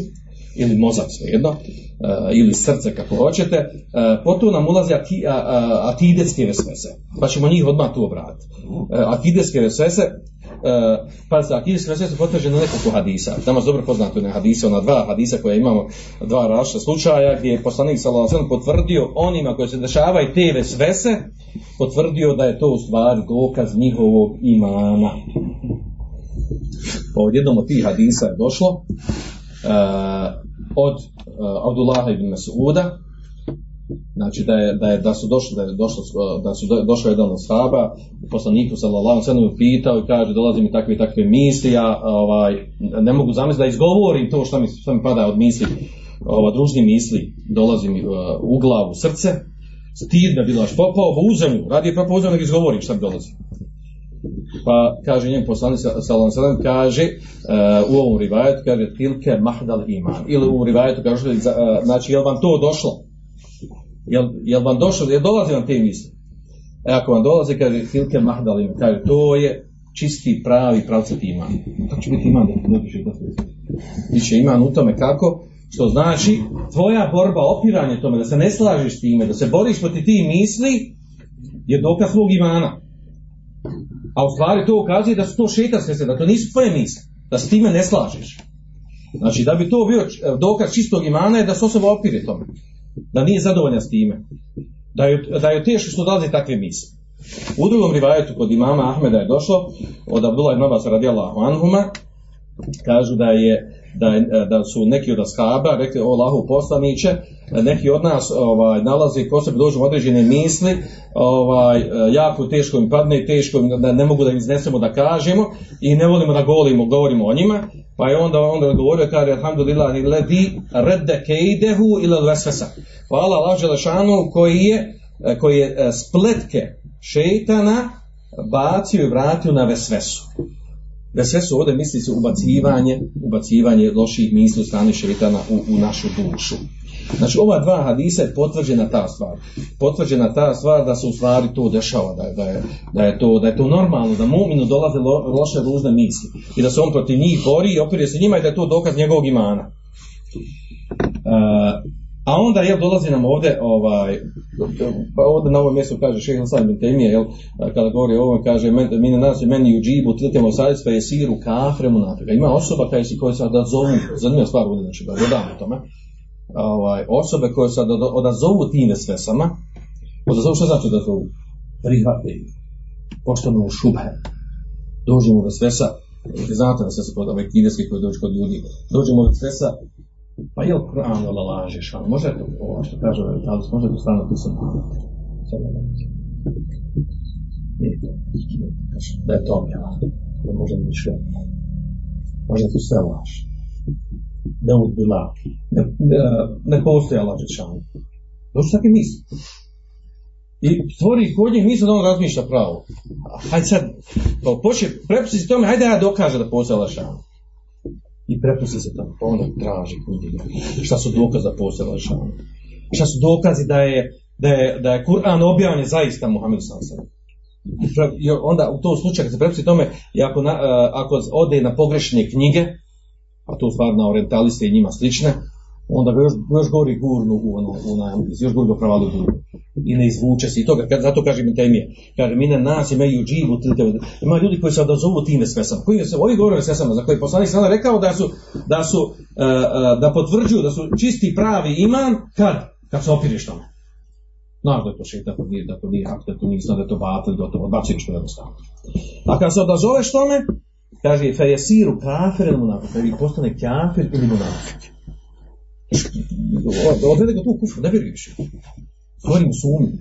ili mozak svejedno uh, ili srce kako hoćete uh, potom nam ulazi aki, a, a, akidetske vesvese pa ćemo njih odmah tu obratiti uh, akidetske vesvese pa se akidetske vesvese su potvrđene nekoliko hadisa. Tamo je dobro poznato na hadisa ona dva hadisa koje imamo dva različita slučaja gdje je poslanik sallallahu potvrdio onima koji se dešavaju te vesvese potvrdio da je to u stvari dokaz njihovog imana od jednom od tih hadisa je došlo uh, od uh, Abdullaha ibn Mas'uda, znači da, je, da, je, da su došli, da je došlo, da su do, došao jedan od sahaba, poslaniku sallallahu sellem pitao i kaže dolazi mi takve i takve misli, ja ovaj ne mogu zamisliti da izgovorim to što mi što mi pada od misli, ova družni misli dolazi mi uh, u glavu, srce, stid me bilo popao u uzemu, radi je propao u uzemu nego izgovorim šta mi dolazi. Pa kaže njen poslanik sallallahu alejhi ve sellem kaže uh, u ovom rivajetu kaže tilke mahdal iman ili u ovom rivajetu kaže uh, znači jel vam to došlo? Jel, jel vam došlo, jel dolazi vam te misli? E ako vam dolazi, kaže tilke mahdal iman, kaže to je čisti, pravi, pravcati iman. To će biti iman Biće iman u tome kako? Što znači tvoja borba, opiranje tome, da se ne slažiš s time, da se boriš protiv tih misli, je dokaz svog imana. A u stvari to ukazuje da su to šetarske se, da to nisu tvoje misli, da se time ne slažeš. Znači da bi to bio dokaz čistog imana je da se osoba opire tome. Da nije zadovoljan s time. Da je, da je teško što dolaze takve misli. U drugom rivajetu kod imama Ahmeda je došlo od Abdullah ibn Abbas radijallahu anhuma kažu da je da, da su neki od ashaba rekli o Allahu poslaniće neki od nas ovaj nalazi ko se dođu određene misli ovaj jako teško im padne teško da ne mogu da im iznesemo da kažemo i ne volimo da govorimo govorimo o njima. Pa je onda onda govorio kaže alhamdulillah ledi radda kaidehu ila alwaswasa hvala Allah dželešanu koji je koji je spletke šejtana bacio i vratio na vesvesu da sve su ovdje misli se ubacivanje, ubacivanje loših misli od strane šeitana u, u našu dušu. Znači ova dva hadisa je potvrđena ta stvar. Potvrđena ta stvar da se u stvari to dešava, da je, da je, da je, to, da je to normalno, da muminu dolaze lo, loše ružne misli i da se on protiv njih bori i opirje se njima i da je to dokaz njegovog imana. Uh, A onda jel dolazi nam ovdje ovaj pa ovdje na ovom mjestu kaže Šejh Hasan bin Temije jel kada govori o ovom kaže men mine nas meni uđibu tilkemo sajs pa je siru kafre munafika. Ima osoba koja se koja se da zovu zanimljiva stvar ovdje znači da dodamo tome. Ovaj osobe koje se da odazovu tim vesvesama odazovu šta znači da zovu prihvate pošteno šubhe dođemo do svesa znate da se kod ove kineske koje dođu kod ljudi dođemo do svesa Pa je li Kur'an ili lažeš? Ali može to, ovo što kaže, ali može to stvarno pisati. Da je to objava. Da može sve. Može to sve laž. Ne udbila. Ne, ne, ne postoje Allah Žešanu. Došli takve misli. I stvori kod njih misli da on razmišlja pravo. Hajde sad, počne, prepusti se tome, hajde ja dokaže da postoje Allah i prepusti se tamo, pa onda traži knjige. Šta su dokaze da postoje lažano? Šta su dokazi da je, da je, da je Kur'an objavljen zaista Muhammedu sallallahu I onda u tom slučaju kad se prepusti tome, i ako, na, ako ode na pogrešne knjige, a to stvar na orientaliste i njima slične, onda ga još, još gori gurnu u ono, u na, još gori gurnu. I ne izvuče se i toga, zato kaže mi kaže mi na nas imaju dživu, ima ljudi koji se odazovu tim vesvesama, koji se, ovi govore vesvesama, za koje poslanik sada rekao da su, da su, uh, uh, da potvrđuju da su čisti pravi iman, kad? Kad se opiriš tome. Naravno da je to šeit, da to nije, da to nije hak, da to nije da je to batel, da to odbacuje što je jednostavno. A kad se odazoveš tome, kaže, fe jesiru kafir ili munafik, ili postane kafir ili munafik odvede ga tu kufru, ne vjeruješ. Stvori mu sumnju.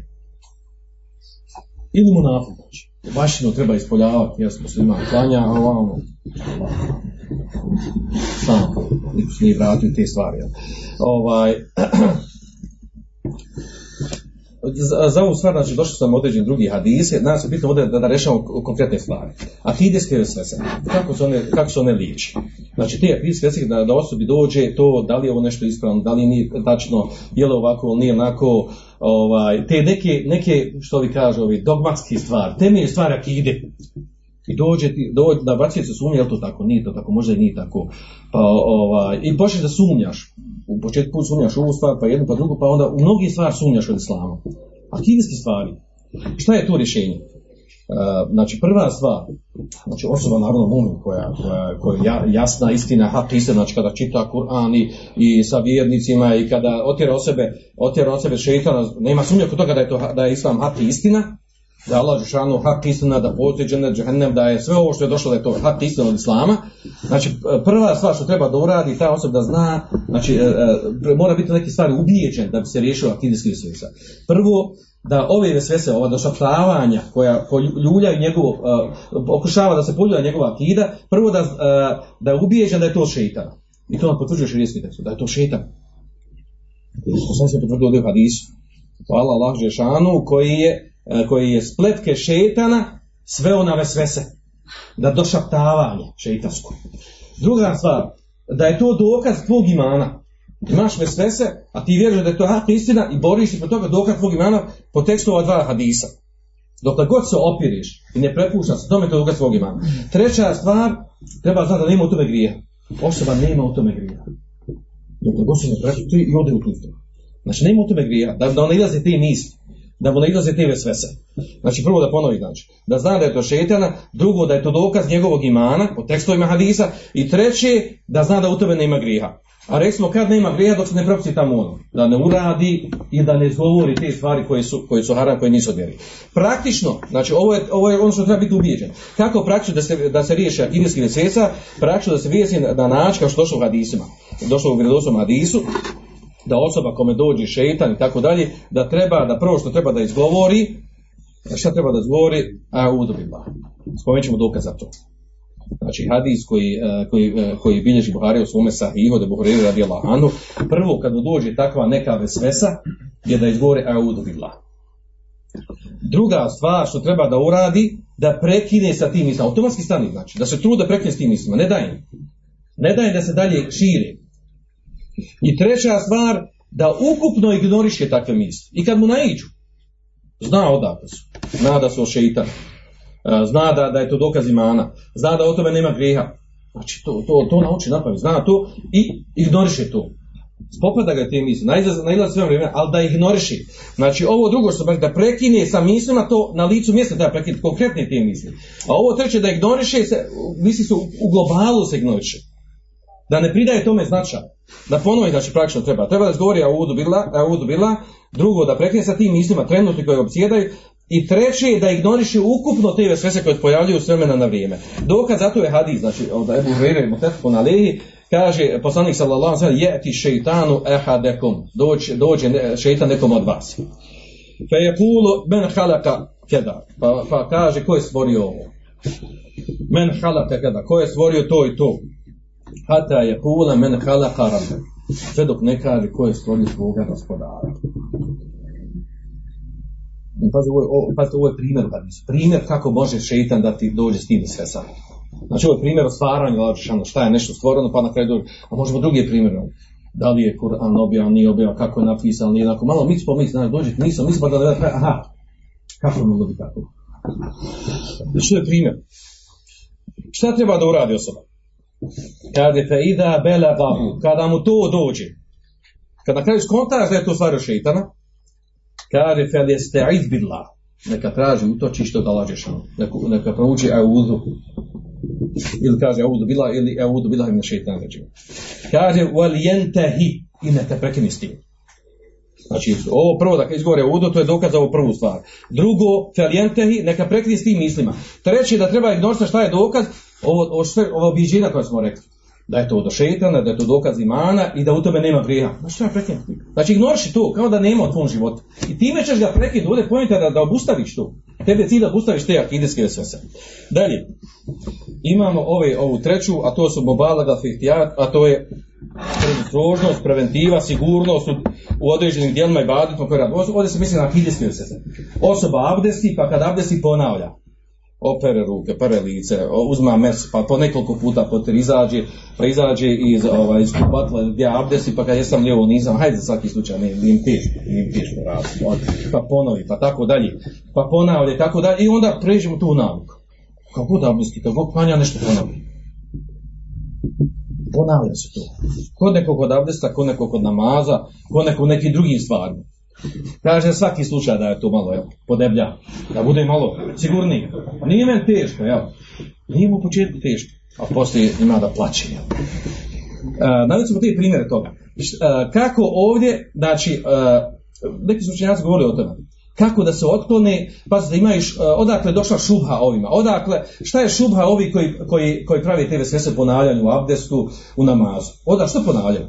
Ili mu napad, znači. Vašinu treba ispoljavati, jes muslima klanja, a ovamo, sam, nije vratio te stvari. Ovaj, [clears throat] za, ovu stvar, znači, došli sam određen drugi hadise, nas je bitno ovdje da, da konkretne stvari. Akidijske vesvese, kako se one, kako se one liječi? Znači, te akidijske vesvese, da, da osobi dođe to, da li je ovo nešto ispravno, da li nije tačno, je li ovako, nije onako, ovaj, te neke, neke, što vi kaže, ovi dogmatski stvari, temelje stvari akide, I dođe ti, dođe, se sumnja, je to tako, nije to tako, možda i nije tako. Pa, ovaj, I počneš da sumnjaš. U početku sumnjaš ovu stvar, pa jednu, pa drugu, pa onda u mnogi stvari sumnjaš od islama. Akidijske stvari. Šta je to rješenje? Uh, znači prva stvar, znači osoba naravno mumin koja, koja, koja jasna istina, hak istina, znači kada čita Kur'an i, i sa vjernicima i kada otjera od sebe, otjera od sebe šeitana, nema sumnja kod toga da je, to, da je islam hak istina, da Allah Žešanu hak istina, da postoji džennet, džehennem, da je sve ovo što je došlo da je to hak istina od Islama. Znači, prva stvar što treba da uradi ta osoba da zna, znači, e, e, mora biti neki stvari ubijeđen da bi se riješio akidijski vesvesa. Prvo, da ove vesvese, ova došaptavanja koja ljuljaju njegovu, uh, pokušava da se poljulja njegova akida, prvo da, uh, da je ubijeđen da je to šeitan. I to nam potvrđuje širijski tekst, da je to šeitan. To sam se potvrdio u hadisu. Hvala Allah Žešanu koji je, koji je spletke šeitana sveo na vesvese. Da došaptavanje šeitansko. Druga stvar, da je to dokaz tvog imana. Imaš vesvese, a ti vjeruješ da je to hak istina i boriš se po toga dokaz tvog imana po tekstu ova dva hadisa. Dokle god se opiriš i ne prepuštaš se, tome to dokaz tvog imana. Treća stvar, treba znati da nema u tome grija. Osoba nema u tome grija. Dokle god se ne prepušta i ode u tu Znači nema u tome grija, da, da ne ilaze te misli, da mu ne ilaze te vesvese. Znači prvo da ponovi znači, da zna da je to šetana, drugo da je to dokaz njegovog imana po tekstovima hadisa i treće da zna da u tome nema grijeha. A recimo kad nema grija dok se ne propusti tamo ono, da ne uradi i da ne izgovori te stvari koje su, koje su haram, koje nisu odvjeri. Praktično, znači ovo je, ovo je ono što treba biti ubijeđen. Kako praktično da se, da se riješi akidijski vesesa, praktično da se riješi na način kao što došlo u hadisima, došlo u gredosnom hadisu, da osoba kome dođe šeitan i tako dalje, da treba, da prvo što treba da izgovori, šta treba da izgovori, a udobila. Spomenut ćemo dokaz za to. Znači hadis koji, koji, koji bilježi Buhari u svome sahihu, da Buhari radi Allahanu, prvo kad dođe takva neka vesvesa, je da izgovori audu billah. Druga stvar što treba da uradi, da prekine sa tim mislima, automatski stani znači, da se trude prekine s tim mislima, ne daje. Ne daje da se dalje širi. I treća stvar, da ukupno ignoriše takve misli. I kad mu naiđu, zna odakle su, zna da su šeitani zna da, da je to dokaz imana, zna da o tome nema grijeha. Znači to, to, to nauči napamet, zna to i ignoriše to. Spopada ga te misli, nailazi sve vrijeme, ali da ignoriše. Znači ovo drugo što da prekine sa mislima, to na licu mjesta da prekine konkretne te misli. A ovo treće da ignoriše, se, misli su u globalu se ignoriše. Da ne pridaje tome značaj. Da ponovi, znači praktično treba. Treba da izgovori Audu bila, drugo da prekine sa tim mislima trenutno koje obsjedaju, i treće je da ignoriše ukupno te vesvese koje pojavljuju s vremena na vrijeme. Dokaz zato je hadis, znači od Ebu Hureyre Mutefku na lehi, kaže poslanik sallallahu alejhi ve jeti šejtanu ehadekum. Dođe dođe šejtan nekom od vas. Fa yaqulu men khalaqa kada pa, pa kaže ko je stvorio ovo? Men khalaqa kada ko je stvorio to i to hata yaqula men khalaqa rabb sve dok ne kaže ko je stvorio svoga gospodara Pazi, ovo, pazi, ovo je primjer. Primjer kako može šeitan da ti dođe s tim sve sam. Znači ovo je primjer o stvaranju, šta je nešto stvoreno, pa na kraju dođe. A možemo drugi primjer. Da li je Kur'an objavan, nije objavan, kako je napisan, nije onako. Malo mi spomisli, znači dođe, nisam, pa da ne aha, kako je moglo biti tako? Što je primjer? Šta treba da uradi osoba? Kada fe bela babu, kada mu to dođe, kada na kraju skontaš da je to stvar šeitana, kaže fel jeste billah. Neka traži utočište Allah Žešanu neka, neka prouči audu ili kaže audu bila ili audu bila im šeitan ređima kaže wal yantahi. I neka prekini s tim. Znači, ovo prvo da izgovore audu, to je dokaz za ovu prvu stvar. Drugo, felijentehi, neka prekini s tim mislima. Treće, da treba ignorisati šta je dokaz, ovo, ovo, sve, ovo objeđenja koje smo rekli da je to od šeitana, da je to dokaz imana i da u tome nema grijeha. Znači treba prekinuti. Znači ignoriši to, kao da nema u tvom životu. I time ćeš ga prekinuti, ovdje pojenta da, da obustaviš to. Tebe cilj da obustaviš te akideske vesvese. Dalje, imamo ove, ovu treću, a to su mobalaga fihtijat, a to je predostrožnost, preventiva, sigurnost u, u određenim dijelima i baditima koje radi. Ovdje se misli na akideske vesvese. Osoba abdesti, pa kad abdesti ponavlja opere ruke, pere lice, uzma mes, pa po nekoliko puta potir izađe, pa izađe iz, ovaj, iz kupatla gdje abdesi, pa kad jesam lijevo nisam, hajde za svaki slučaj, ne, nim teško, nim pa ponovi, pa tako dalje, pa ponavlja, tako dalje, i onda pređemo tu navuku. Kako god abdesti, kako god klanja nešto ponovi. Ponavlja se to. Kod nekog od abdesta, kod nekog od namaza, kod nekog nekim drugim stvarima. Kaže svaki slučaj da je to malo, evo, podeblja. Da bude malo sigurniji. Nije meni teško, evo. Nije mu početku teško. A poslije ima da plaće, evo. Uh, Navili smo te primjere toga. Uh, kako ovdje, znači, uh, neki su učenjaci govorili o tome. kako da se otklone, pazite, imaš, odakle je došla šubha ovima, odakle, šta je šubha ovi koji, koji, koji pravi te vesvese ponavljanju u abdestu, u namazu, odakle, što ponavljaju?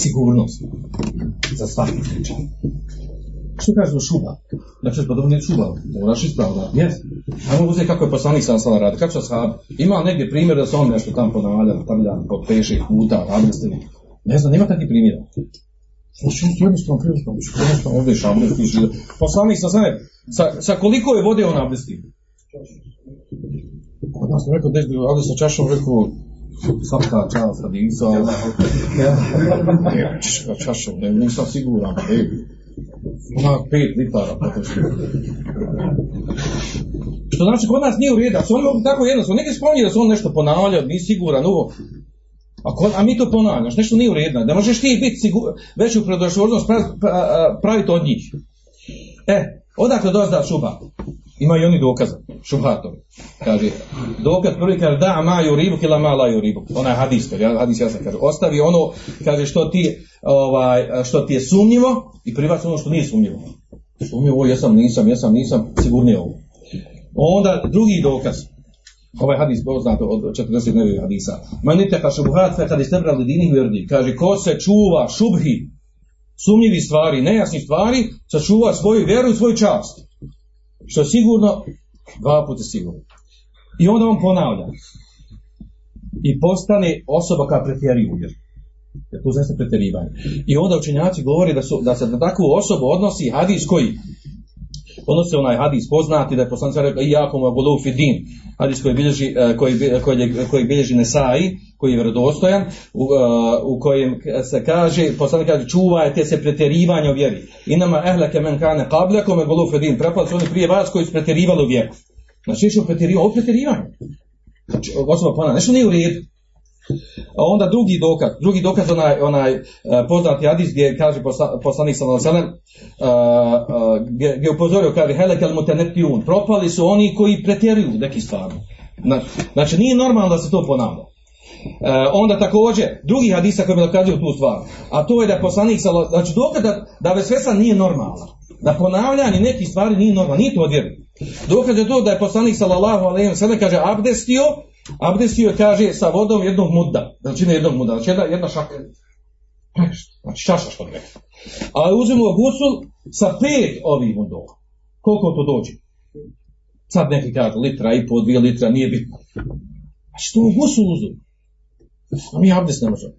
Sigurnost. Za svaki slučaj. Što kažu šuba? Znači, pa dobro nije šuba, moraš ispravno. Jes. Ajmo uzeti kako je poslanik sam sam radi, kako su ashab. Ima negdje primjer da se on nešto tam ponavlja, stavlja po peših puta, abdestili. Ne znam, nema takvih primjera. Znači, jednostavno, jednostavno, jednostavno, ovdje je šabdest, piše. Poslanik sam sam, sa, sa koliko je vode on abdesti? Kod nas rekao, da je abdest sa čašom, rekao, svaka čast, hadisa, ja, ja, čašom, ne, nisam siguran, ne, ima pet litara potroši. Što znači, kod nas nije u redu, su oni mogu tako jednostavno, neki spominje da su on nešto ponavljao, nisi siguran, ovo, a, ko, a mi to ponavljaš, nešto nije u redu, da možeš ti biti sigur, veću predostrožnost pravi, praviti od njih. E, odakle dozda šuba? Ima i oni dokaza, šubhatovi. Kaže, dokaz prvi kaže, da, ma ju ribu, kila ma la ju ribu. Ona je hadis, hadis jasno kaže, ostavi ono, kaže, što ti, ovaj, što ti je sumnjivo i privac ono što nije sumnjivo. Sumnjivo, jesam, nisam, jesam, nisam, sigurnije ovo. Onda drugi dokaz, ovaj hadis poznato od 40 nevih hadisa. Manite ka šubhat fe kad istebrali dinih verdi. Kaže, ko se čuva šubhi, sumnjivi stvari, nejasni stvari, sačuva svoju vjeru i svoju čast. Što je sigurno, dva puta sigurno. I onda on ponavlja. I postane osoba koja vjeru. Jer tu znači pretjerivanje. I onda učenjaci govori da, su, da se na takvu osobu odnosi hadis koji odnosi onaj hadis poznati da je poslanik rekao i jako mu fidin hadis koji bilježi koji, koji, koji bilježi Nesai koji je vjerodostojan u, u kojem se kaže poslanik kaže čuvajte se pretjerivanja u vjeri. Inama ehleke men kane qablakum bolu fidin prepali su oni prije vas koji su pretjerivali u vjeru. Znači što pretjerivanje ovo pretjerivanje. Znači osoba ponavlja nešto nije u redu a onda drugi dokaz, drugi dokaz onaj, onaj poznati hadis gdje kaže poslanik sallallahu ve sellem gdje, gdje upozorio kaže helekel mutanattiun, propali su oni koji pretjeruju neki stvari. Znači nije normalno da se to ponavlja. E, onda također drugi hadisa koji mi dokazuju tu stvar, a to je da poslanik sallallahu znači dokaz da, da vesvesa nije normalna. Da ponavljanje nekih stvari nije normalno, nije to odvjerno. Dokaz je to da je poslanik sallallahu alejhi ve kaže abdestio Abdestio je, kaže, sa vodom jednog muda. Znači ne jednog muda, znači jedna, jedna šaka. Znači čaša što bi rekao. Ali uzimo gusul sa pet ovih mudova. Koliko to dođe? Sad neki kažu litra i po, dvije litra, nije bitno. Znači to gusul uzu. A mi abdest ne možemo.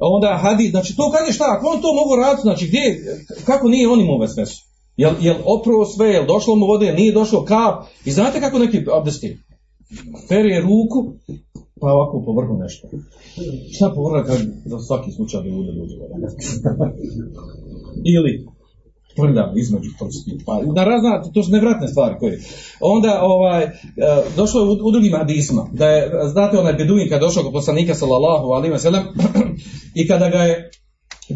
A onda hadi, znači to kaže šta, ako on to mogu raditi, znači gdje, kako nije on imao sve su? Jel, jel opravo sve, jel došlo mu vode, nije došlo kap, i znate kako neki abdesti? Perje ruku, pa ovako po vrhu nešto. Šta po vrhu kaže za svaki slučaj [laughs] da bude dođe Ili prlja između prsti. Pa, na razna, to su nevratne stvari koje. Onda ovaj, došlo je u, u drugim hadisma, da je, znate onaj beduin kad došao kod poslanika sallallahu alaihi wa [clears throat] i kada ga je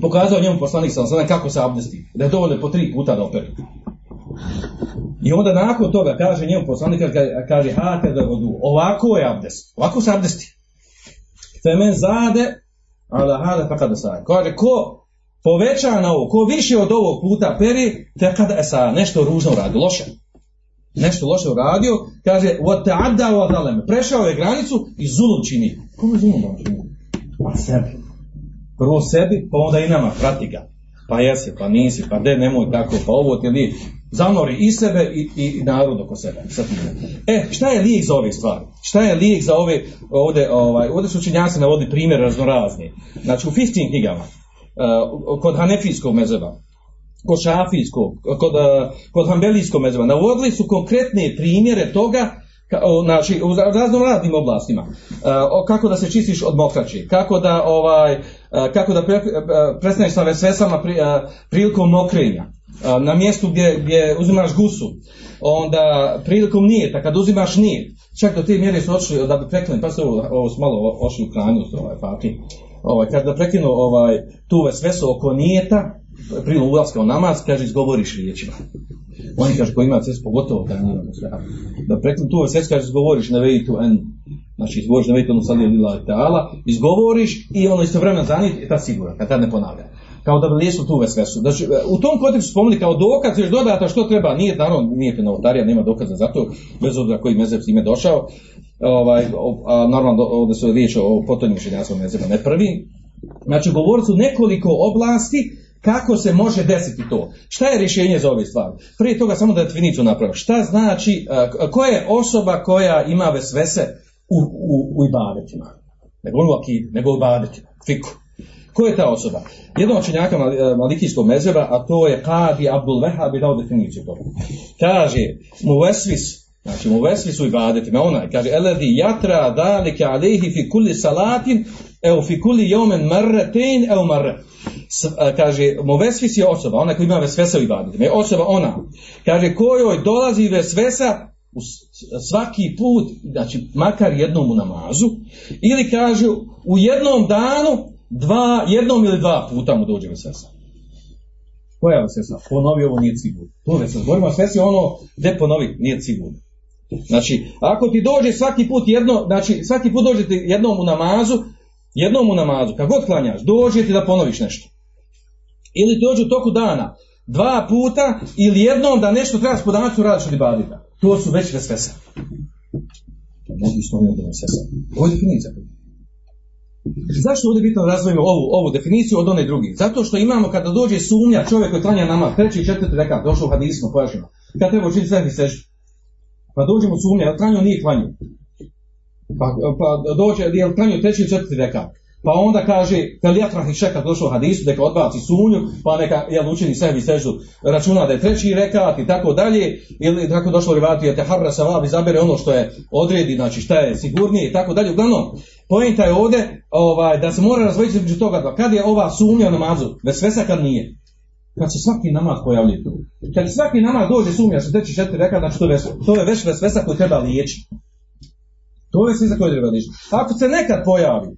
pokazao njemu poslanik sallallahu kako se abdesti, da je dovoljno po tri puta da opere. I onda nakon toga kaže njemu poslanik kaže hate da vodu. Ovako je abdest. Ovako se abdesti. Femen zade ala hada kada sa. Kaže ko poveća na ovo, ko više od ovog puta peri, te kada sa nešto ružno radi, loše. Nešto loše uradio, kaže wa ta'adda wa zalem. Prešao je granicu i zulum čini. Kome zulum? Pa sebi. Prvo sebi, pa onda i nama, prati ga. Pa jesi, pa nisi, pa de, nemoj tako, pa ovo ti li zanori i sebe i, i narod oko sebe. E, šta je lijek za ove stvari? Šta je lijek za ove, ovdje, ovaj, ovdje su učenjaci navodi primjer raznorazni. Znači, u 15 knjigama, uh, kod hanefijskog mezeba, kod šafijskog, kod, uh, kod hambelijskog mezeba, navodili su konkretne primjere toga znači u razno raznim oblastima. Uh, kako da se čistiš od mokraće kako da ovaj uh, kako da pre, uh, prestaneš sa vesvesama pri, prilikom mokrenja. Na mjestu gdje, gdje uzimaš gusu, onda prilikom nijeta, kad uzimaš nijet, čak do te mjere su odšli da bi preklinuli, pa se ovo, ovo malo ošli u kranju, ovaj, fati, ovaj, kada prekinu ovaj, tu sve su oko nijeta, prilikom ulaska u namaz, kaže, izgovoriš riječima. Oni kaže, koji ima cest, pogotovo kad nije Da prekinu tu sve kaže, izgovoriš ne vejtu en, znači izgovoriš ne vejtu ono sad je ta'ala, izgovoriš i ono istovremeno zanijeti, i ta sigura, kad tad ne ponavlja. kao da lijesu tu vesvesu. Znači, u tom kontekstu spomni kao dokaz još dodata što treba, nije naravno nije novotarija, nema dokaza za to, bez obzira koji mezeb s time došao. Ovaj, a normalno ovdje su riječ o potonjim šinjacom mezeba, ne prvi. Znači, govorili su nekoliko oblasti kako se može desiti to. Šta je rješenje za ove stvari? Prije toga samo da definiciju napravim. Šta znači, k- koja je osoba koja ima vesvese u, u, u ibadetima? Ne govorim u akidi, nego u ibadetima, fiku. Ko je ta osoba? Jedan Mal- e, malikijskog mezeba, a to je Kadi Abdul je dao definiciju toga. Kaže, mu vesvis, znači mu vesvis u ibadetima, onaj, kaže, eledi jatra dalike alihi fi kulli salatin, evo fi kulli jomen marretein, evo marre. A, kaže, mu vesvis je osoba, ona koja ima vesvesa u ibadetima, je osoba ona, kaže, kojoj dolazi vesvesa svaki put, znači makar jednom u namazu, ili kaže u jednom danu, dva, jednom ili dva puta mu dođe vesvesa. Koja vesvesa? Ponovi ovo nije sigurno. To vesvesa. Govorimo vesvesi ono gdje ponovi nije sigurno. Znači, ako ti dođe svaki put jedno, znači svaki put dođe ti jednom u namazu, jednom u namazu, kad god klanjaš, dođe ti da ponoviš nešto. Ili dođe u toku dana, dva puta ili jednom da nešto trebaš po danacu radiš od ibadita. To su već vesvesa. Mogu smo mi od vesvesa. Ovo je definicija. Zašto ovdje bitno razvojimo ovu, ovu definiciju od one drugi? Zato što imamo kada dođe sumnja čovjek koji klanja nama, treći i četvrti rekat, došao u hadismu, pojašnjeno. Kad treba učiniti sve seždu. Pa dođe mu sumnja, jel klanio nije klanio. Pa, pa dođe, jel klanio treći i četvrti rekat. Pa onda kaže, kad jatrah i šekat došao hadisu, neka odbaci sumnju, pa neka jel, učini sebi seždu, računa da je treći rekat i tako dalje, ili tako došlo u rivatu, jer te harra savab izabere ono što je odredi, znači šta je sigurnije i tako dalje. Uglavnom, pojenta je ovdje ovaj, da se mora razvojiti između toga dva. Kad je ova sumnja namazu, vesvesa kad nije. Kad se svaki namaz pojavljuje tu. Kad svaki namaz dođe sumnja se treći četiri reka, znači to je, to je već vesvesa koju treba liječiti. To je vesvesa koju treba liječiti. Ako se nekad pojavi,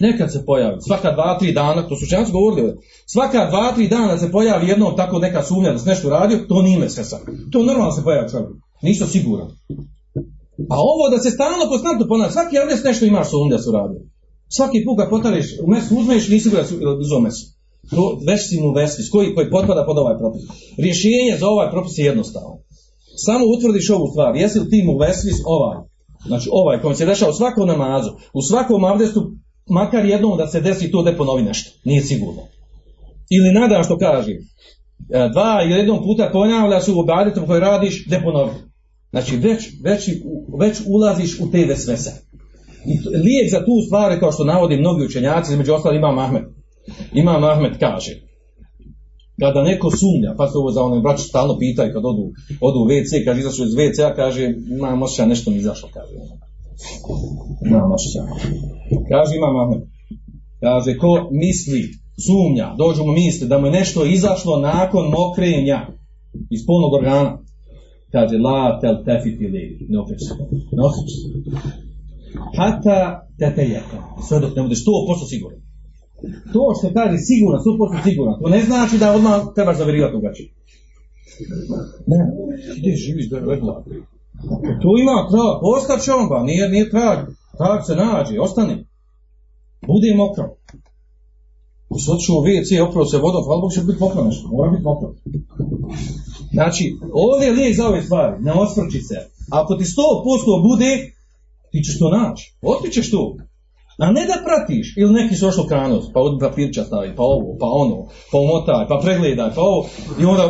nekad se pojavi, svaka dva, tri dana, to su učenjaci govorili, svaka dva, tri dana se pojavi jednom tako neka sumnja da se nešto radio, to nije vesvesa. To normalno se pojavi čovjek. Nisu siguran. A ovo da se stalno konstantno ponavlja, svaki abdest nešto ima sumnja da su radili. Svaki put kad potariš u mesu uzmeš, nisi siguran su uzeo mesu. To već si mu vesvis, koji, koji potpada pod ovaj propis. Rješenje za ovaj propis je jednostavno. Samo utvrdiš ovu stvar, jesi li ti mu vesvis ovaj, znači ovaj kojem se dešava u svakom namazu, u svakom abdestu, makar jednom da se desi to da ponovi nešto, nije sigurno. Ili nadam što kaže, e, dva ili jednom puta su u obadetom koji radiš, da ponovi. Znači već, već, već ulaziš u te vesvese. I lijek za tu stvar kao što navodi mnogi učenjaci, između ostalih Imam Ahmed. Imam Ahmed kaže, kada neko sumnja, pa se ovo za one braću stalno pitaju kad odu, odu u WC, kaže izašao iz WC-a, kaže, imam osjećaj nešto mi izašlo, kaže. Imam osjećaj. Kaže Imam Ahmed, kaže, ko misli, sumnja, dođu mu misli da mu je nešto izašlo nakon mokrenja iz polnog organa, kaže, la tel tefiti li, ne okreći se, ne okreći se. Hata tetejaka, sve dok ne budeš 100% siguran. To što kaže siguran, 100% siguran, to ne znači da odmah trebaš zaverivati drugačije. Ne, gdje živiš da je To ima trag, ostaće on ba, nije, nije trag, trag se nađe, ostani. Bude mokro. Ako se otišao u WC, oprao se vodom, hvala Bog će biti mokro nešto, mora biti mokro. Znači, ovdje je lijek za ove stvari, ne osvrči se. Ako ti 100% bude, ti ćeš to naći, otkrićeš to. A ne da pratiš, ili neki su ošlo pa od papirča stavi, pa ovo, pa ono, pa umotaj, pa pregledaj, pa ovo, i onda,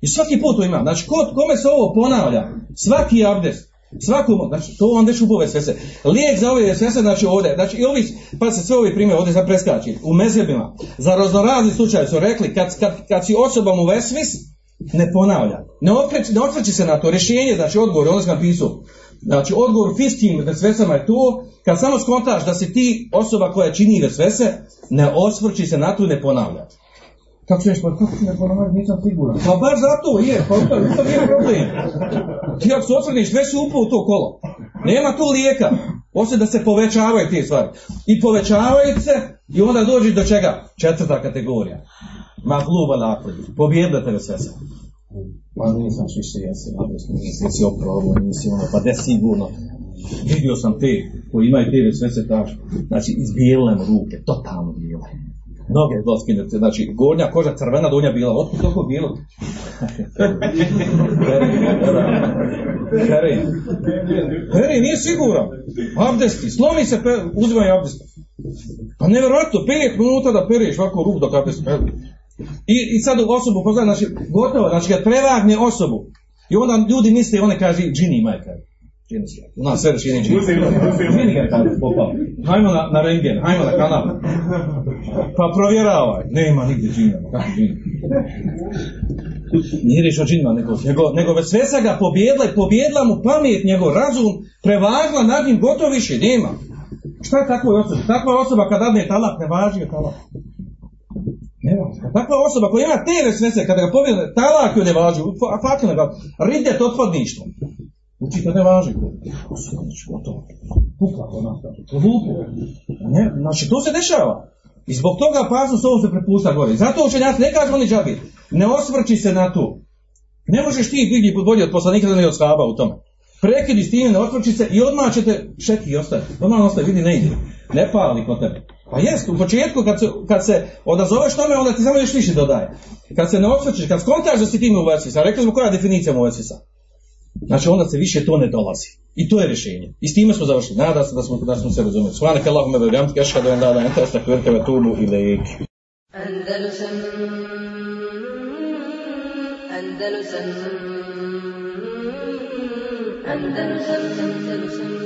i svaki put to ima. Znači, kod, kome se ovo ponavlja, svaki abdest, svakom, znači, to vam već ubove sve se. Lijek za ove sve se, znači ovdje, znači, i ovi, pa se sve ovi primjer ovdje sad preskači, u mezebima, za raznorazni slučaj su rekli, kad, kad, kad si osobom u vesvis, ne ponavlja. Ne okreći, ne okreći se na to. Rješenje, znači odgovor, onda sam napisao. Znači odgovor fiskim vesvesama je to, kad samo skontaš da si ti osoba koja čini vesvese, ne osvrći se na to ne ponavlja. Kako ćeš, pa kako ne ponavljati, nisam siguran. Pa baš zato je, pa to, nije problem. Ti ako se osvrniš, već si upao u to kolo. Nema tu lijeka, osim da se povećavaju te stvari. I povećavaju se i onda dođeš do čega? Četvrta kategorija. Magluba napravi. Pobjedila tebe sve sam. Pa nisam više, jesi, naprosto nisi, jesi opravo, nisi ono, pa de sigurno. Vidio sam te koji imaju te sve se tako. Znači, izbijelile mu ruke, totalno bijele. Noge bilo skinute, znači gornja koža crvena, donja bila, otkud toliko bilo? [laughs] Herej. Herej, nije siguran. Abdesti, slomi se, uzimaj abdest. Pa nevjerojatno, pet minuta da pereš ovako ruku dok abdest peri. I, I sad u osobu poznaje, znači, gotovo, znači kad prevagne osobu, i onda ljudi misle, one kaže, džini ima je kaže. U nas sve ga kaže, popao. Hajmo na, na rengen, hajmo na kanal. Pa provjeravaj. Nema nigdje džina, kako. Nije riječ o džinima, nego, nego, nego već sve sa ga pobjedla i pobjedla mu pamet, njegov razum, prevagla nad njim, gotovo više, nema. Šta je takva osoba? Takva osoba kad dadne talak, ne važi je talak. Nema. Takva osoba koja ima te vesvese, kada ga pobjede, talak joj ne važi, fa- fatil ne važi, ridet otpadništvo. Uči to ne važi. Znači, gotovo. Pukla to. Povuku. Ne, znači, to se dešava. I zbog toga opasnost ovo se prepušta gore. Zato učenjaci ne kažu oni džabi. Ne osvrći se na to. Ne možeš ti biti bolji od poslanika da ne od u tome. Prekidi s ne osvrći se i odmah ćete šeki i ostaje. Odmah ostaje, vidi ne ide. Ne pali kod tebe. Pa jest, u početku kad se, kad se odazoveš tome, onda ti samo još više dodaje. Kad se ne osvrćiš, kad skontaš da si tim vesvisa, rekli smo koja je definicija u vesvisa. Znači onda se više to ne dolazi. I to je rješenje. I s time smo završili. Nada se da smo, da smo se razumjeli. Svanak Allahumma wa bihamdika ashhadu an la ilaha illa anta astaghfiruka wa atubu ilaik. Andalusam Andalusam Andalusam Andalusam